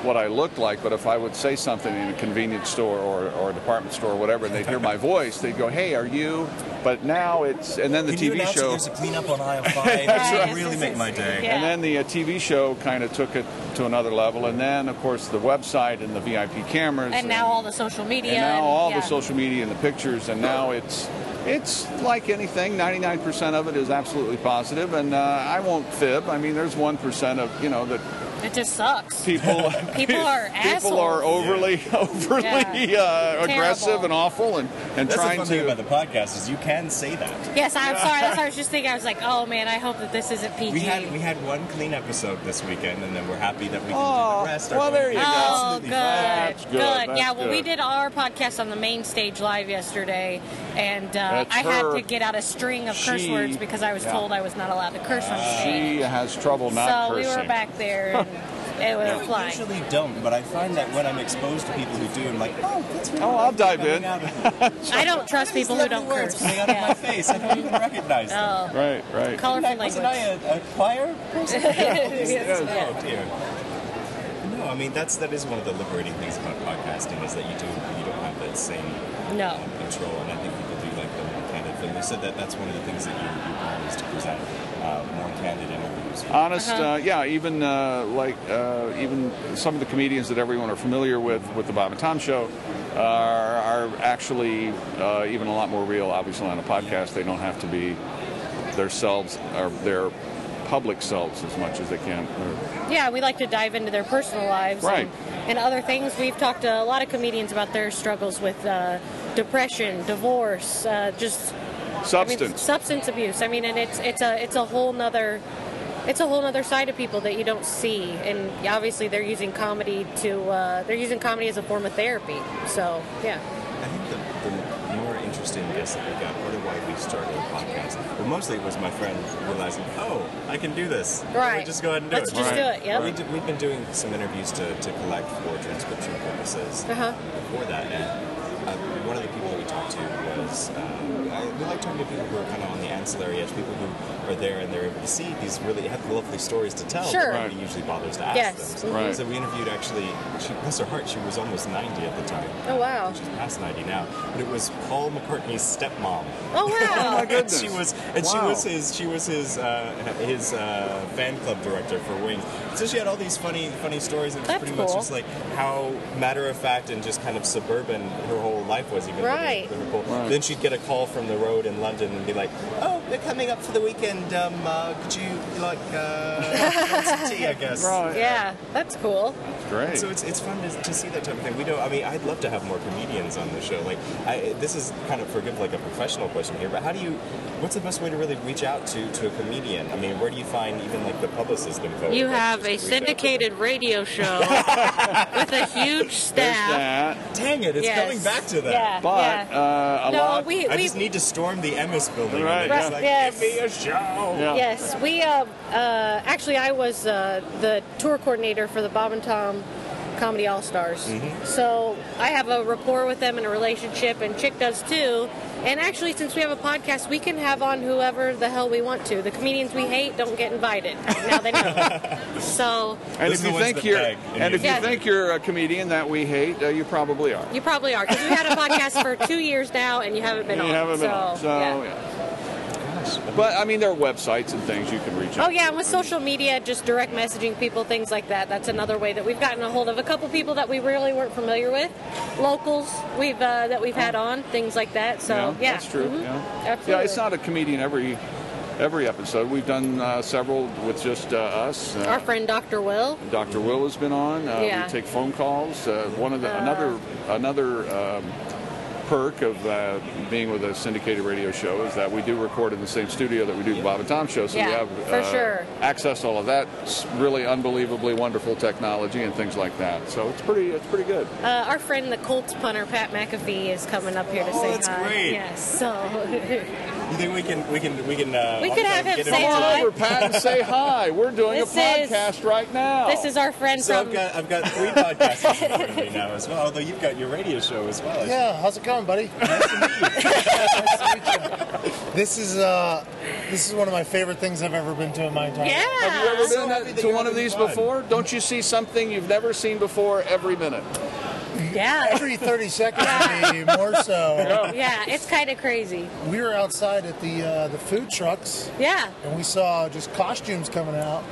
what I looked like. But if I would say something in a convenience store or, or a department store or whatever, and they'd hear my voice, they'd go, "Hey, are you?" But now it's and then the Can TV announce that show. there's a cleanup on aisle five? Right, that yes, would really make my day. Yeah. And then the uh, TV show kind of took it to another level, and then of course the website and the VIP cameras, and now all the social media. and now all yeah. the social media and the pictures, and now it's it's like anything. 99% of it is absolutely positive, and uh, I won't fib. I mean, there's one percent of you know that It just sucks. people People are assholes. people are assholes. overly overly Yeah. uh, aggressive and awful and and That's the trying fun thing to. about the podcast is you can say that. Yes, I'm sorry. That's what I was just thinking. I was like, oh man, I hope that this isn't PG. We had we had one clean episode this weekend, and then we're happy that we can Oh, do the rest. Our well, there you go. Oh, good. That's good, that's Yeah, well, we did our podcast on the main stage live yesterday, and uh, That's I had to get out a string of curse She- words because I was yeah. told I was not allowed to curse on stage. She has trouble not so cursing. we were back there, and it was I flying. usually don't, but I find that when I'm exposed to people who do, I'm like, oh, that's really Oh, I'll dive in. I don't trust These people who don't words curse. coming out of my face. I don't even recognize them. Oh, Right, right. colorful Wasn't language. I a, a choir person? Yes. Oh dear. No, I mean that's that is one of the liberating things about podcasting is that you do you don't have that same No. um, control, and I think people do like the more candid thing. You said that that's one of the things that you you want is to present uh, more candid interviews. Honest, Uh-huh. uh, yeah. Even uh, like uh, even some of the comedians that everyone are familiar with with the Bob and Tom Show are, are actually uh, even a lot more real. Obviously, on a podcast, they don't have to be themselves or their public selves as much as they can. Yeah, we like to dive into their personal lives Right. and, and other things. We've talked to a lot of comedians about their struggles with uh, depression, divorce, uh, just I mean, Substance. substance abuse. I mean, and it's it's a it's a whole nother it's a whole nother side of people that you don't see. And obviously, they're using comedy to uh, they're using comedy as a form of therapy. So yeah, I think the, the more interesting guests that we got, part of why we started a podcast, well, mostly it was my friend realizing, oh, I can do this. Right. We just go ahead and do Let's it. just do it, yep. We did, we've been doing some interviews to, to collect for transcription purposes Uh-huh. before that, and uh, one of the people that we talked to was, uh, I, we like talking to people who are kind of on the ancillary edge, people who are there and they're able to see these really have lovely stories to tell. Sure. But nobody usually bothers to ask Yes. them. So, Right. so we interviewed actually, she, bless her heart, she was almost 90 at the time. Oh, wow. She's past 90 now. But it was Paul McCartney's stepmom. oh wow, oh, my goodness. And she was, and she was his, she was his, uh, his uh, fan club director for Wings. So she had all these funny, funny stories. And it was That's pretty cool. much just like how matter of fact and just kind of suburban her whole life was. Even though Right. Liverpool. Right. Then she'd get a call from the road in London and be like, "Oh, they're coming up for the weekend. Um, uh, could you like uh, some tea? I guess." Right. yeah, that's cool. Great. So it's, it's fun to, to see that type of thing. We don't. I mean, I'd love to have more comedians on the show. Like, I, this is kind of forgive like a professional question here, but how do you? What's the best way to really reach out to, to a comedian? I mean, where do you find even like the publicist info? You have a reach out to syndicated radio show with a huge There's staff. that. Dang it! It's Yes. coming back to that. Yeah, But yeah. uh, a no, lot. we, I we just need to storm the Emmis building. Right, and then just yeah. like, Yes. give me a show. Yeah. Yes, we uh, uh, actually I was uh, the tour coordinator for the Bob and Tom Comedy All Stars. Mm-hmm. So I have a rapport with them and a relationship, and Chick does too. And actually, since we have a podcast, we can have on whoever the hell we want to. The comedians we hate don't get invited. Now they know. so And if you think you're, and and if you Yeah. think you're a comedian that we hate, uh, you probably are. you probably are because we had a podcast for two years now, and you haven't been You on. haven't been so, on. So, yeah. yeah. But I mean, there are websites and things you can reach out. Oh yeah, and with to. I mean, social media, just direct messaging people, things like that. That's another way that we've gotten a hold of a couple people that we really weren't familiar with, locals we've uh, that we've had on, things like that. So yeah, that's true. Mhm. Yeah. Absolutely. yeah, it's not a comedian every every episode. We've done uh, several with just uh, us. Uh, Our friend Dr. Will. Dr. Will has been on. Uh, Yeah. We take phone calls. Uh, one of the Uh. another another um, perk of uh, being with a syndicated radio show is that we do record in the same studio that we do the Bob and Tom show. So we have for uh, sure. access to all of that really unbelievably wonderful technology and things like that. So it's pretty it's pretty good. Uh, our friend, the Colts punter Pat McAfee, is coming up here to Oh, say that's hi. great. Yes, so You think we can we can we can uh, We could have him get say into- Come hi. over, Pat, and say hi. We're doing This a is- podcast right now. this is our friend So from. I've got I've got three podcasts in front of me now as well. Although you've got your radio show as well. Yeah, how's it going, buddy? Nice to meet you. nice to meet you. This is uh, this is one of my favorite things I've ever been to in my entire life. yeah. Have you ever been happy at- that to one of these fun. before? Don't you see something you've never seen before every minute? Yeah. Every 30 seconds, maybe more so. Yeah, it's kind of crazy. We were outside at the uh, the food trucks, Yeah. and we saw just costumes coming out.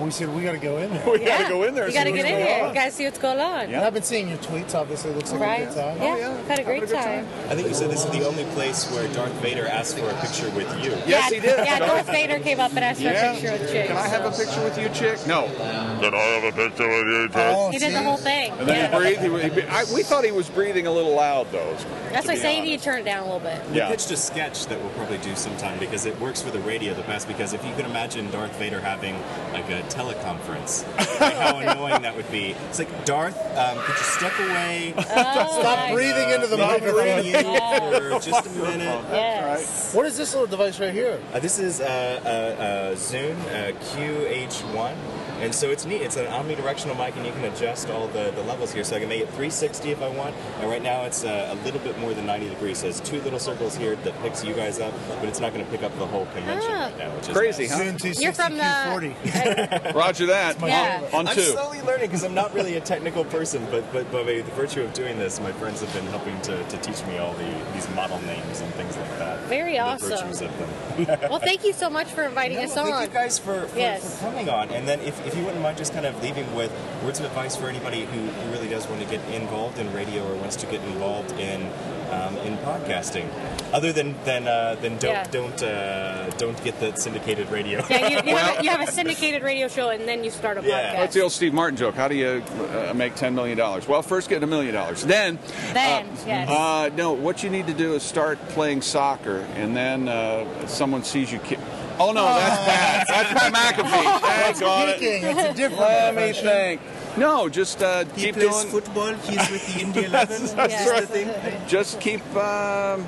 We said we got to go in there. We gotta go in there. You got to get in going here. You got to see what's going on. And I've been seeing your tweets. Obviously, it looks like Right? a good time. Yeah, yeah. had a great Having a good time. I think you said this is the only place where Darth Vader asked for a picture with you. Yes, yeah, he did. Yeah, Darth- Darth Vader came up and asked for Yeah. a picture with Chick. Can I have a picture with you, chick? No. Can I have a picture with you, Oh, He did the whole thing. And then Yeah. he breathed. He, he, I, we thought he was breathing a little loud, though. That's why I be say you honest. need to turn it down a little bit. We Yeah. pitched a sketch that we'll probably do sometime because it works for the radio the best. Because if you could imagine Darth Vader having like a teleconference, like how annoying that would be. It's like Darth, um, could you step away? Stop breathing into the Maybe microphone. you for just a minute. Yes. What is this little device right here? Uh, this is uh, uh, uh, Zoom uh, QH1, and so it's neat. It's an omnidirectional mic, and you can adjust all the, the levels here. So I can make it 360 if I want, and right now it's uh, a little bit more than 90 degrees. So there's two little circles here that picks you guys up, but it's not going to pick up the whole convention Ah. right now, which is Crazy, nice. huh? You're from the. Q40. Roger that. Yeah. On, on I'm slowly learning because I'm not really a technical person, but but by the virtue of doing this, my friends have been helping to, to teach me all the these model names and things like that. Very awesome. virtues of them. Well, thank you so much for inviting us Thank on. Thank you guys for, for, Yes. for coming on. And then if, if you wouldn't mind just kind of leaving with words of advice for anybody who, who really does want to get involved in radio or wants to get involved in um, in podcasting. Other than than uh, than don't Yeah. don't uh, don't get the syndicated radio. Yeah, you, you, have a, you have a syndicated radio show and then you start a Yeah. podcast. That's the old Steve Martin joke. How do you uh, make $10 million? Well, first get a million dollars. Then, Then, yes. uh, no, what you need to do is start playing soccer, and then uh, someone sees you. Ki- oh, no, that's bad. That's Pat McAfee. Dang on it. Speaking, it's a different Let me think. No, just uh, He keep plays doing. football. He's with the India 11. That's Yeah. right. Just keep, um,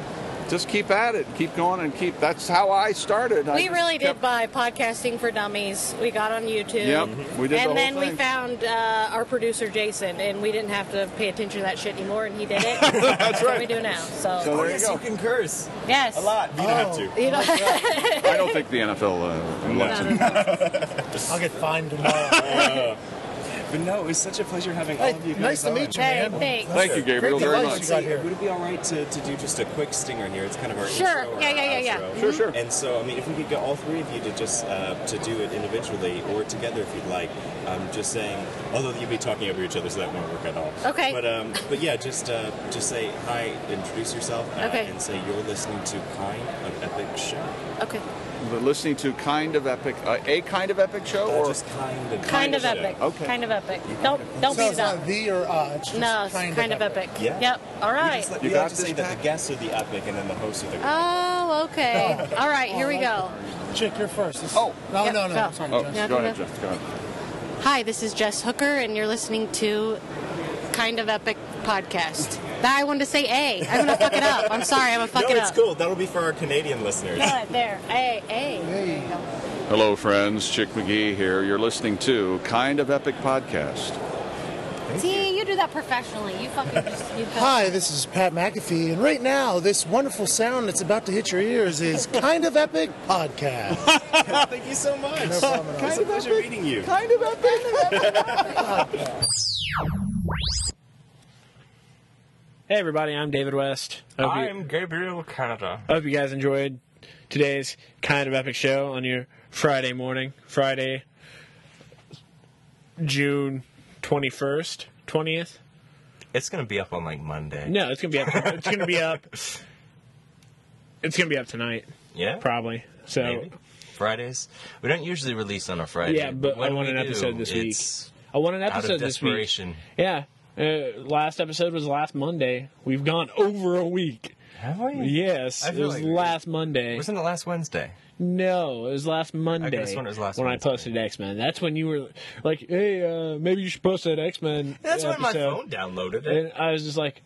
just keep at it. Keep going and keep. That's how I started. We just really did kept- buy podcasting for dummies. We got on YouTube. Yep, we did the and whole then we found uh, our producer Jason, and we didn't have to pay attention to that shit anymore, and he did it. That's That's what right. we do now. So, So Oh, there you yes, go. you can curse yes, a lot. but You don't have Oh. to. You know, I don't think the NFL uh, lets it. I'll get fined tomorrow. But no, it was such a pleasure having all of you guys nice to meet you, Hey, thanks. Thank you, Gabriel, Great very much. you got here. Would it be all right to, to do just a quick stinger here? It's kind of our Sure. intro or Yeah, our yeah, yeah, yeah. outro. Sure, sure. And so, I mean, if we could get all three of you to just uh, to do it individually or together, if you'd like, um, just saying. Although you'd be talking over each other, so that won't work at all. Okay. But um, but yeah, just uh, just say hi, introduce yourself, uh, Okay. and say you're listening to Kind of Epic Show. okay. But listening to kind of epic, uh, a kind of epic show, Uh, or just kind of Kind of Show. epic. Okay. Kind of epic. Don't don't So beat it's it up. not the or uh, it's just No, it's kind, kind, of epic. Yeah. Yep. All right. We right. just, let- You we got like to say this, that the guests are the epic and then the hosts are the. Oh, okay. All right. Here we go. Chick, you're first. This- Oh. no, Yep, no, no. go. Sorry, Oh, Jess. Go go ahead, ahead. Jeff. Go ahead. Hi, this is Jess Hooker, and you're listening to Kind of Epic podcast. That I wanted to say A. I'm gonna fuck it up. I'm sorry. I'm gonna fuck no, it it's up. cool. That'll be for our Canadian listeners. Good, there. A. A. Hey. Hello, friends. Chick McGee here. You're listening to Kind of Epic Podcast. See, you do that professionally. You fucking just. You go. Hi, this is Pat McAfee, and right now, this wonderful sound that's about to hit your ears is Kind of Epic Podcast. Thank you so much. No problem at all. It's a pleasure meeting you. Kind of epic. Hey everybody, I'm David West. Hope I'm Gabriel Canada. hope you guys enjoyed today's kind of epic show on your Friday morning, Friday, June twenty first, twentieth. It's gonna be up on like Monday. No, it's gonna be up. It's gonna be up. It's gonna be up tonight, Yeah, probably. So maybe Fridays. We don't usually release on a Friday. Yeah, but I when want we an do, episode this week. I want an episode this week. Yeah, uh, last episode was last Monday. We've gone over a week. Have we? Yes, I it feel was like- last Monday. Wasn't it last Wednesday? No, it was last Monday. sworn it was last when Wednesday. I posted X Men. That's when you were like, "Hey, uh, maybe you should post that X Men." That's when my phone downloaded it. And I was just like,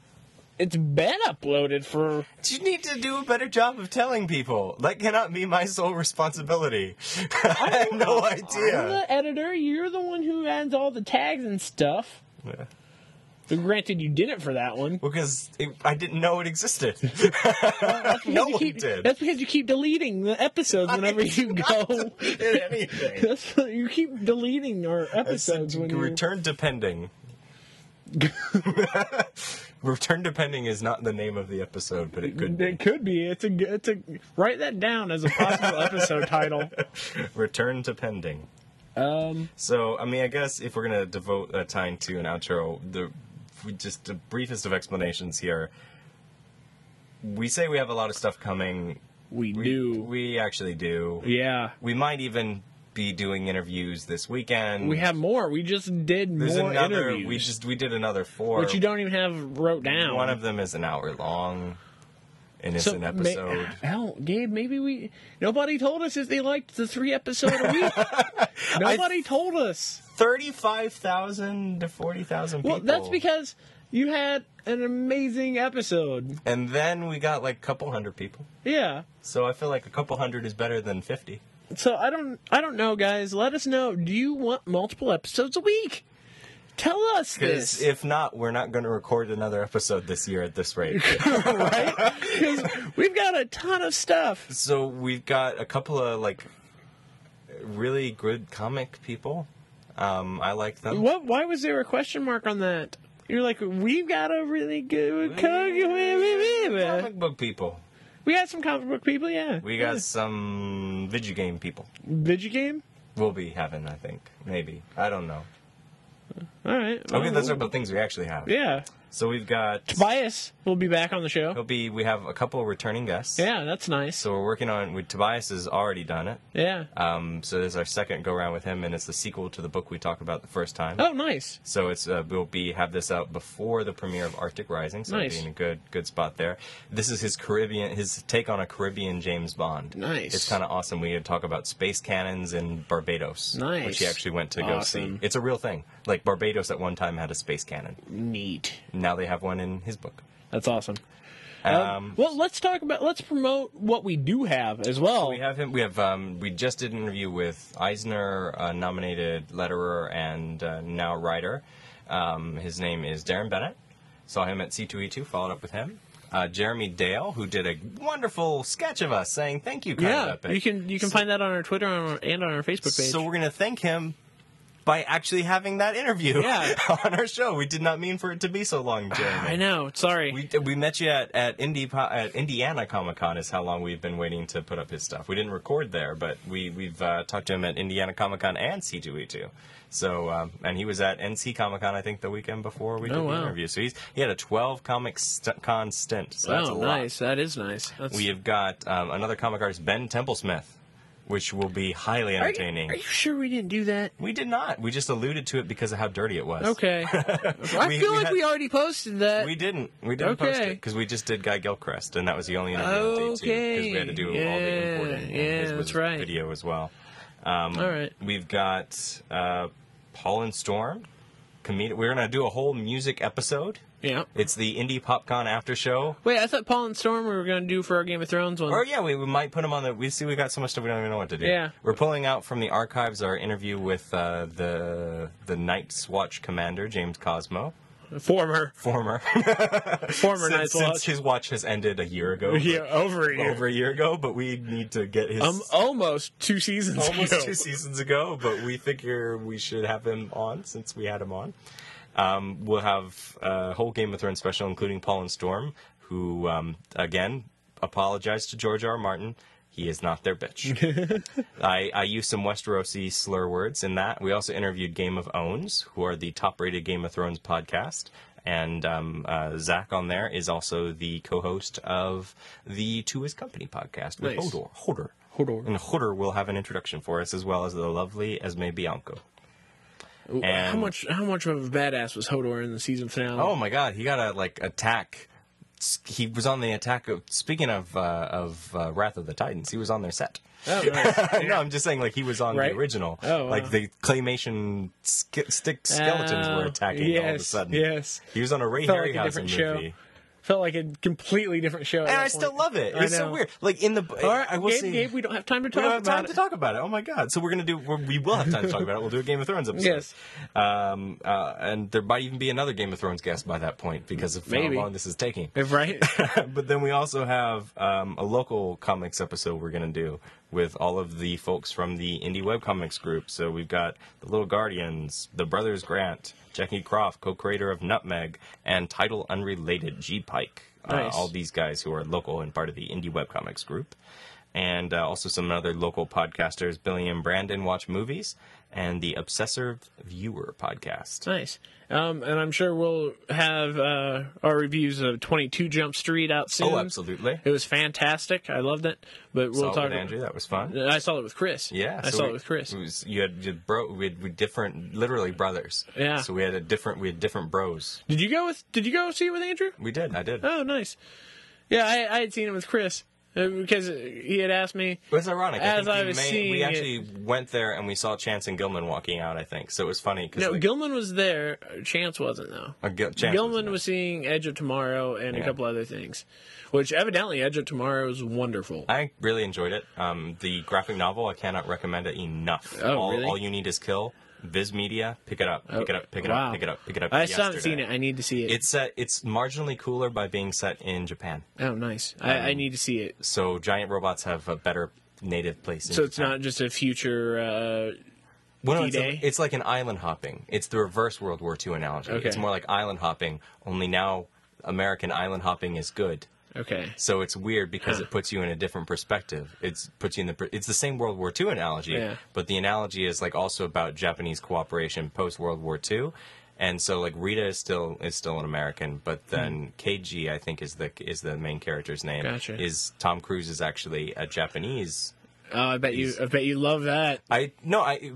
"It's been uploaded for." You need to do a better job of telling people. That cannot be my sole responsibility. I have no I'm idea. the editor. You're the one who adds all the tags and stuff. Yeah. But granted, you did it for that one. Because it, I didn't know it existed. no one keep- did. That's because you keep deleting the episodes whenever you go. anything. That's you keep deleting our episodes when you return to pending. Return to pending is not the name of the episode, but it could be. It could be. It's a. It's a. Write that down as a possible episode title. Return to pending. Um, So, I mean, I guess if we're gonna devote uh, time to an outro, the just the briefest of explanations here. We say we have a lot of stuff coming. we, We do. We actually do. Yeah. We might even be doing interviews this weekend. We have more. We just did There's more another. interviews. We just we did another four. which you don't even have wrote down. One of them is an hour long, and it's So, an episode. hell, Gabe, maybe we. Nobody told us if they liked the three episode a week. Nobody told us. Thirty-five thousand to forty thousand people. Well, that's because you had an amazing episode. And then we got like a couple hundred people. Yeah. So I feel like a couple hundred is better than fifty. So I don't. I don't know, guys. Let us know. Do you want multiple episodes a week? Tell us this. if not, we're not going to record another episode this year at this rate. right? Because we've got a ton of stuff. so we've got a couple of like really good comic people. Um, I like them. What? Why was there a question mark on that? You're like, we've got a really good comic. Comic book people. We got some comic book people, yeah. We got some video game people. Video game. We'll be having, I think, maybe. I don't know. All right. Okay, well, those are the things we actually have. Yeah. So we've got. Tobias will be back on the show. He'll be. We have a couple of returning guests. Yeah, that's nice. So we're working on. With Tobias has already done it. Yeah. Um, so this is our second go around with him, and it's the sequel to the book we talked about the first time. Oh, nice. So it's uh, we'll be have this out before the premiere of Arctic Rising, so Nice. it'll be in a good good spot there. This is his Caribbean his take on a Caribbean James Bond. Nice. It's kind of awesome. We had talk about space cannons in Barbados, Nice. which he actually went to go see. It's a real thing. Like Barbados at one time had a space cannon. Neat. Now they have one in his book. That's awesome. Um, Um, well, let's talk about. Let's promote what we do have as well. we have him. We have. Um, we just did an interview with Eisner uh, nominated letterer and uh, now writer. Um, his name is Darren Bennett. Saw him at C2E2. Followed up with him. Uh, Jeremy Dale, who did a wonderful sketch of us saying thank you, kind yeah, you can you can find that on our Twitter and on our Facebook page. So we're gonna thank him by actually having that interview Yeah. on our show. We did not mean for it to be so long, Jeremy. I know. Sorry. We, we met you at at, Indy, at Indiana Comic Con. Is how long we've been waiting to put up his stuff. We didn't record there, but we we've uh, talked to him at Indiana Comic Con and C2E2. So um, and he was at NC Comic Con I think the weekend before we did Oh, the interview. So he's he had a 12 comic st- con stint. So that's a oh, lot. nice. That is nice. That's, We have got um, another comic artist Ben Templesmith, which will be highly are, you, entertaining. are you sure we didn't do that? We did not. We just alluded to it because of how dirty it was. Okay. I feel we like had- we already posted that. We didn't. We didn't post it because we just did Guy Gilchrist, and that was the only interview on day two because we had to do all Okay. the importing. Yeah, yeah, that's right. Video as well. Um, All right. We've got uh, Paul and Storm. Comedic. We're gonna do a whole music episode. Yeah. It's the Indie PopCon after show. Wait, I thought Paul and Storm we were going to do for our Game of Thrones one. Or yeah, we, we might put them on the. We see we got so much stuff we don't even know what to do. Yeah. we're pulling out from the archives our interview with uh, the the Night's Watch commander James Cosmo, Former. former Former since, Night's since Watch. his watch has ended a year ago. Yeah, over a year. over a year ago, but we need to get his Um, almost two seasons almost ago. two seasons ago. But we figure we should have him on since we had him on. Um, we'll have a whole Game of Thrones special, including Paul and Storm, who um, again apologized to George R. R. Martin. He is not their bitch. I, I used some Westerosi slur words in that. We also interviewed Game of Owns, who are the top-rated Game of Thrones podcast. And um, uh, Zach on there is also the co-host of the To His Company podcast with Nice. Hodor. Hodor. Hodor. And Hodor will have an introduction for us, as well as the lovely Esme Bianco. Ooh, how much? How much of a badass was Hodor in the season finale? Oh my God, he got a like attack. He was on the attack of. Speaking of uh, of uh, Wrath of the Titans, he was on their set. Oh, nice. no, I'm just saying, like he was on Right. the original. Oh, wow. like the claymation sk- stick skeletons were Oh, attacking all of a sudden. yes. he was on a Ray Felt like a Harryhausen different show. Felt like a completely different show. and I still point. love it. It's so weird. Like in the, All right, I will Gabe, say, Gabe, we don't have time to talk. we don't have about time it. to talk about it. Oh my god! So we're gonna do. We're, we will have time to talk about it. We'll do a Game of Thrones episode. Yes. Um, uh, and there might even be another Game of Thrones guest by that point because of Maybe. how long this is taking. Right? but then we also have um, a local comics episode we're going to do with all of the folks from the indie webcomics group. So we've got the Little Guardians, the Brothers Grant, Jackie Croft, co-creator of Nutmeg, and title unrelated G Pike. Nice. Uh, all these guys who are local and part of the indie webcomics group. and uh, also some other local podcasters, Billy and Brandon watch movies, and the Obsessive Viewer podcast. Nice. Um, and I'm sure we'll have uh, our reviews of 22 Jump Street out soon. Oh, absolutely. It was fantastic. I loved it. But we'll Saw it talk. with Andrew. That was fun. I saw it with Chris. Yeah, I so saw we- it with Chris. It was, you had you bro, we had we different, literally brothers. Yeah. So we had a different, we had different bros. Did you go with? Did you go see it with Andrew? We did. I did. Oh, nice. Yeah, I, I had seen it with Chris because he had asked me. It was ironic. I As think I was may- seeing we it- actually went there and we saw Chance and Gilman walking out. I think so. It was funny because No, like, Gilman was there. Chance wasn't though. uh, Gil- Chance Gilman was, seeing Edge of Tomorrow and a couple other things, which evidently Edge of Tomorrow is wonderful. I really enjoyed it. Um, the graphic novel, I cannot recommend it enough. Oh, all, really? all you need is kill. Viz Media, pick it up, pick it up, pick it wow. up, pick it up, pick it up. I still haven't seen it. I need to see it. It's set. It's marginally cooler by being set in Japan. oh, nice. I, I Um, need to see it. So giant robots have a better native place. In So it's Japan. not just a future. Uh, Well, no, it's, a- it's like an island hopping. It's the reverse World War II analogy. Okay. It's more like island hopping. Only now, American island hopping is good. Okay. So it's weird because Huh. it puts you in a different perspective. It's puts you in the. It's the same World War II analogy, Yeah. but the analogy is like also about Japanese cooperation post World War II. And so like Rita is still is still an American, but then Keiji I think is the is the main character's name. Hmm. Gotcha. Is Tom Cruise is actually a Japanese. Oh, I bet you. I bet you love that. I no I.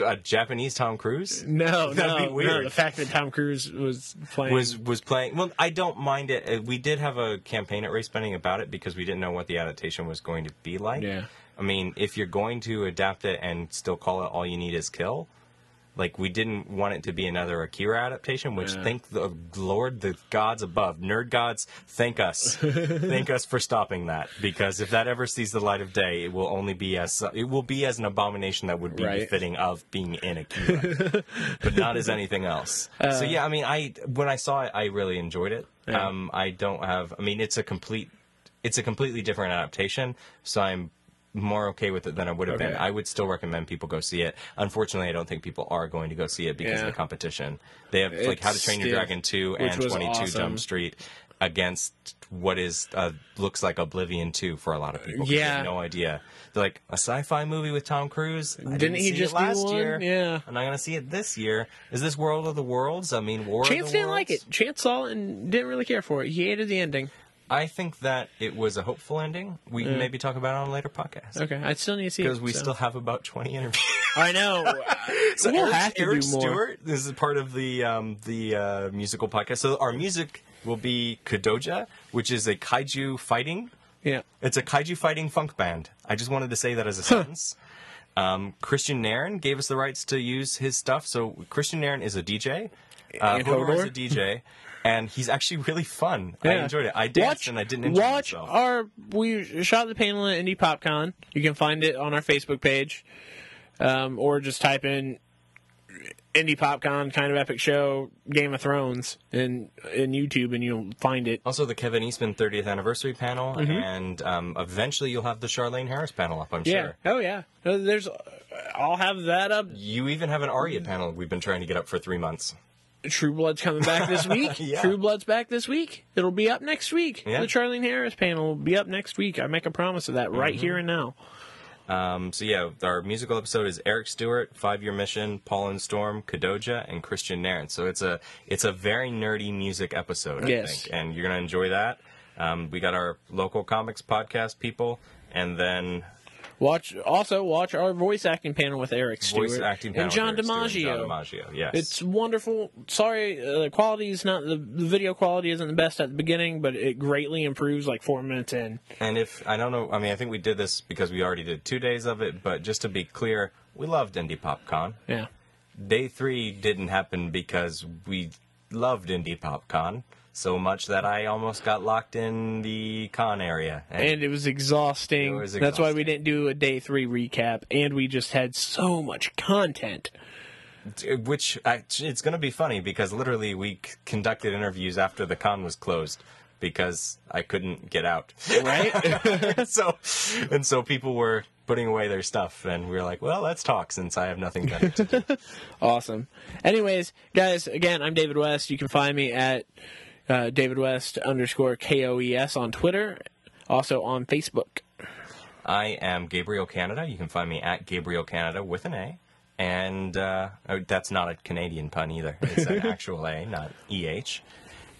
A Japanese Tom Cruise? No, That'd no, be no. weird. The fact that Tom Cruise was playing was was playing. Well, I don't mind it. Uh, We did have a campaign at Race Bending about it because we didn't know what the adaptation was going to be like. Yeah. I mean, if you're going to adapt it and still call it "All You Need Is Kill," like we didn't want it to be another Akira adaptation. Which Yeah. thank the Lord, the gods above, nerd gods, thank us, thank us for stopping that. Because if that ever sees the light of day, it will only be as it will be as an abomination that would be Right. befitting of being in Akira but not as anything else. Uh, so yeah, I mean, I when I saw it, I really enjoyed it. Yeah. Um, I don't have. I mean, it's a complete, it's a completely different adaptation. So I'm more okay with it than I would have been. I would still recommend people go see it. Unfortunately, I don't think people are going to go see it because Yeah. of the competition. They have like How to Train Your Dragon two and Twenty Two awesome. Jump Street against what is uh, looks like Oblivion two for a lot of people. Yeah. have no idea. They're like a sci-fi movie with Tom Cruise. I Didn't didn't he see just it last year. Yeah. I'm not gonna see it this year. Is this World of the Worlds? I mean, War Chance of the Worlds. Chance didn't like it. Chance saw it and didn't really care for it. He hated the ending. I think that it was a hopeful ending. We can maybe talk about it on a later podcast. Okay, I still need to see it Because we so. still have about 20 interviews. I know. so we'll Eric, have to Eric do more. Stewart this is part of the um, the uh, musical podcast. So our music will be Kadoja, which is a kaiju fighting. Yeah. It's a kaiju fighting funk band. I just wanted to say that as a sentence. Um, Christian Nairn gave us the rights to use his stuff. So Christian Nairn is a DJ. Uh, And Hodor is a DJ. And he's actually really fun. I enjoyed it. I danced Watch- and I didn't enjoy Watch myself. our. We shot the panel at Indie PopCon. You can find it on our Facebook page, um, or just type in Indie PopCon kind of epic show Game of Thrones in in YouTube, and you'll find it. Also, the Kevin Eastman 30th anniversary panel, Mhm. and um, eventually you'll have the Charlaine Harris panel up. I'm yeah. sure. Oh yeah. Uh, There's. I'll have that up. You even have an aria panel we've been trying to get up for three months. True Blood's coming back this week. Yeah. True Blood's back this week. It'll be up next week. Yeah. The Charlaine Harris panel will be up next week. I make a promise of that right Mhm. here and now. Um, so yeah, our musical episode is Eric Stewart, Five Year Mission, Paul and Storm, Kadoja, and Christian Nairn. So it's a it's a very nerdy music episode, I Yes. think, and you're gonna enjoy that. Um, we got our local comics podcast people, and then Watch also watch our voice acting panel with Eric Stewart voice acting panel and John DiMaggio. John DiMaggio, yes. It's wonderful. Sorry, uh, the quality is not the, the video quality isn't the best at the beginning, but it greatly improves like four minutes in. And if I don't know, I mean, I think we did this because we already did two days of it. But just to be clear, we loved Indie PopCon. Yeah. Day three didn't happen because we loved Indie PopCon so much that I almost got locked in the con area. And it was exhausting. It was That's why we didn't do a day three recap, and we just had so much content. Uh, which act- it's going to be funny because literally we c- conducted interviews after the con was closed because I couldn't get out. Right? so and so people were putting away their stuff and we were like, well, let's talk since I have nothing better to do. Awesome. Anyways, guys, again, I'm David West. You can find me at uh, David West underscore KOES on Twitter, also on Facebook. I am Gabriel Canada. You can find me at Gabriel Canada with an A. And uh, oh, that's not a Canadian pun either. It's an actual A, not EH.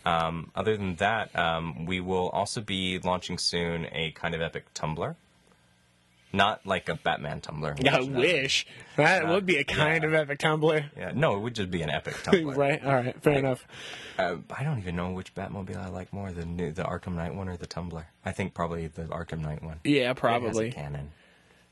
Um, other than that, um, we will also be launching soon a kind of epic Tumblr. Not like a Batman Tumblr. I wish that would be a kind of epic Tumblr. Yeah, no, it would just be an epic Tumblr. right. All right. Fair enough. Uh, I don't even know which Batmobile I like more, the new, the Arkham Knight one or the Tumblr. I think probably the Arkham Knight one. Yeah, probably. cannon.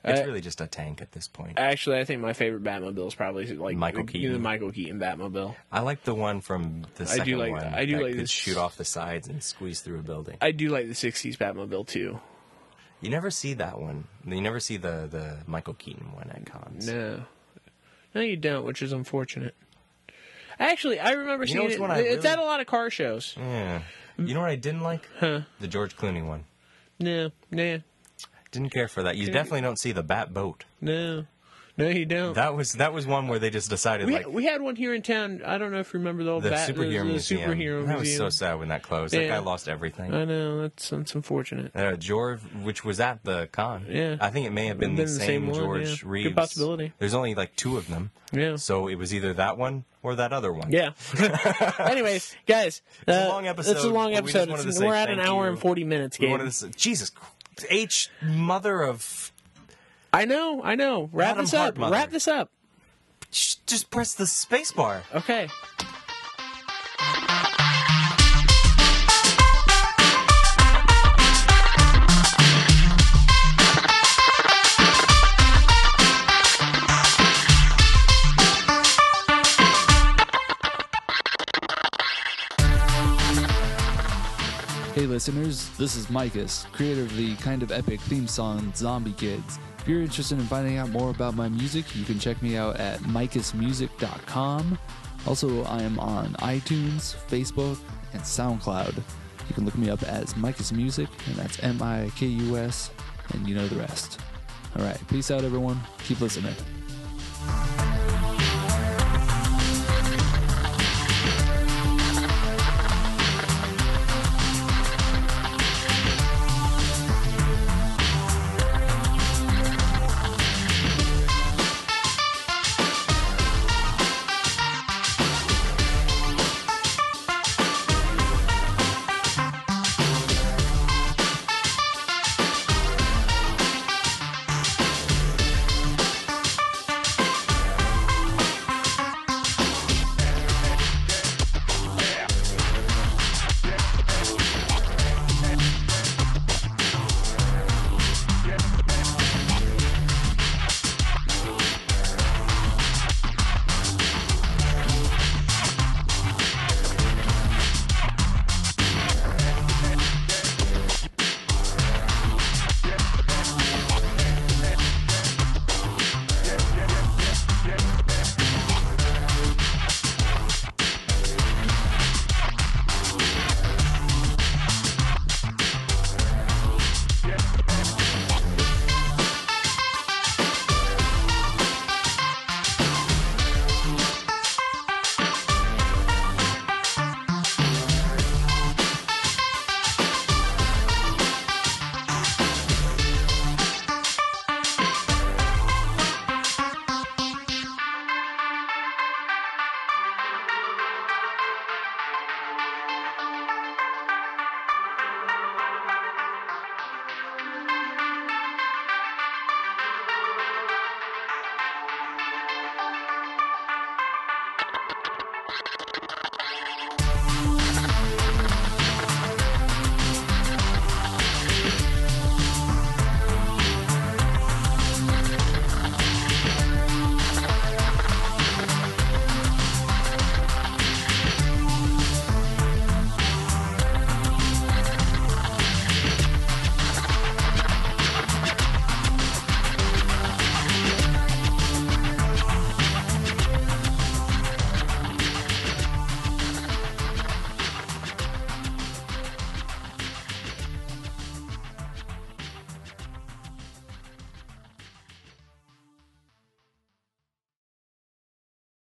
It's Uh, really just a tank at this point. Actually, I think my favorite Batmobile is probably like Michael the, Keaton. the Michael Keaton Batmobile. I like the one from the second I do like- one. I do that like could this- shoot off the sides and squeeze through a building. I do like the '60s Batmobile too. You never see that one. You never see the the Michael Keaton one at cons. No, no, you don't, which is unfortunate. Actually, I remember You know seeing it. it's really- at a lot of car shows. Yeah. You know what I didn't like? Huh? The George Clooney one. No, nah, Didn't care for that. You definitely don't see the Bat boat. no, no, you don't. That was that was one where they just decided we, like we had one here in town. I don't know if you remember the old the Bat, superhero the, the museum. superhero that was so sad when that closed. That Yeah. guy lost everything. I know that's that's unfortunate. Uh, George, which was at the con. Yeah. I think it may have been, Been the, the same, same one, George yeah. Good possibility. There's only like two of them. Yeah. So it was either that one or that other one. Yeah. Anyways, guys, It's a uh, long It's a episode, long we episode. wanted to It's- say we're at an hour you. and forty minutes. We Gabe. to say, Jesus, H mother of. I know, I know. Wrap Adam this up. Hartmother. Wrap this up. Sh- Just press the space bar. Okay. Hey listeners, this is Mikus, creator of the kind of epic theme song Zombie Kids. If you're interested in finding out more about my music, you can check me out at mikusmusic.com. Also, I am on iTunes, Facebook, and SoundCloud. You can look me up as Mikus Music, and that's M I K U S, and you know the rest. Alright, peace out everyone. Keep listening.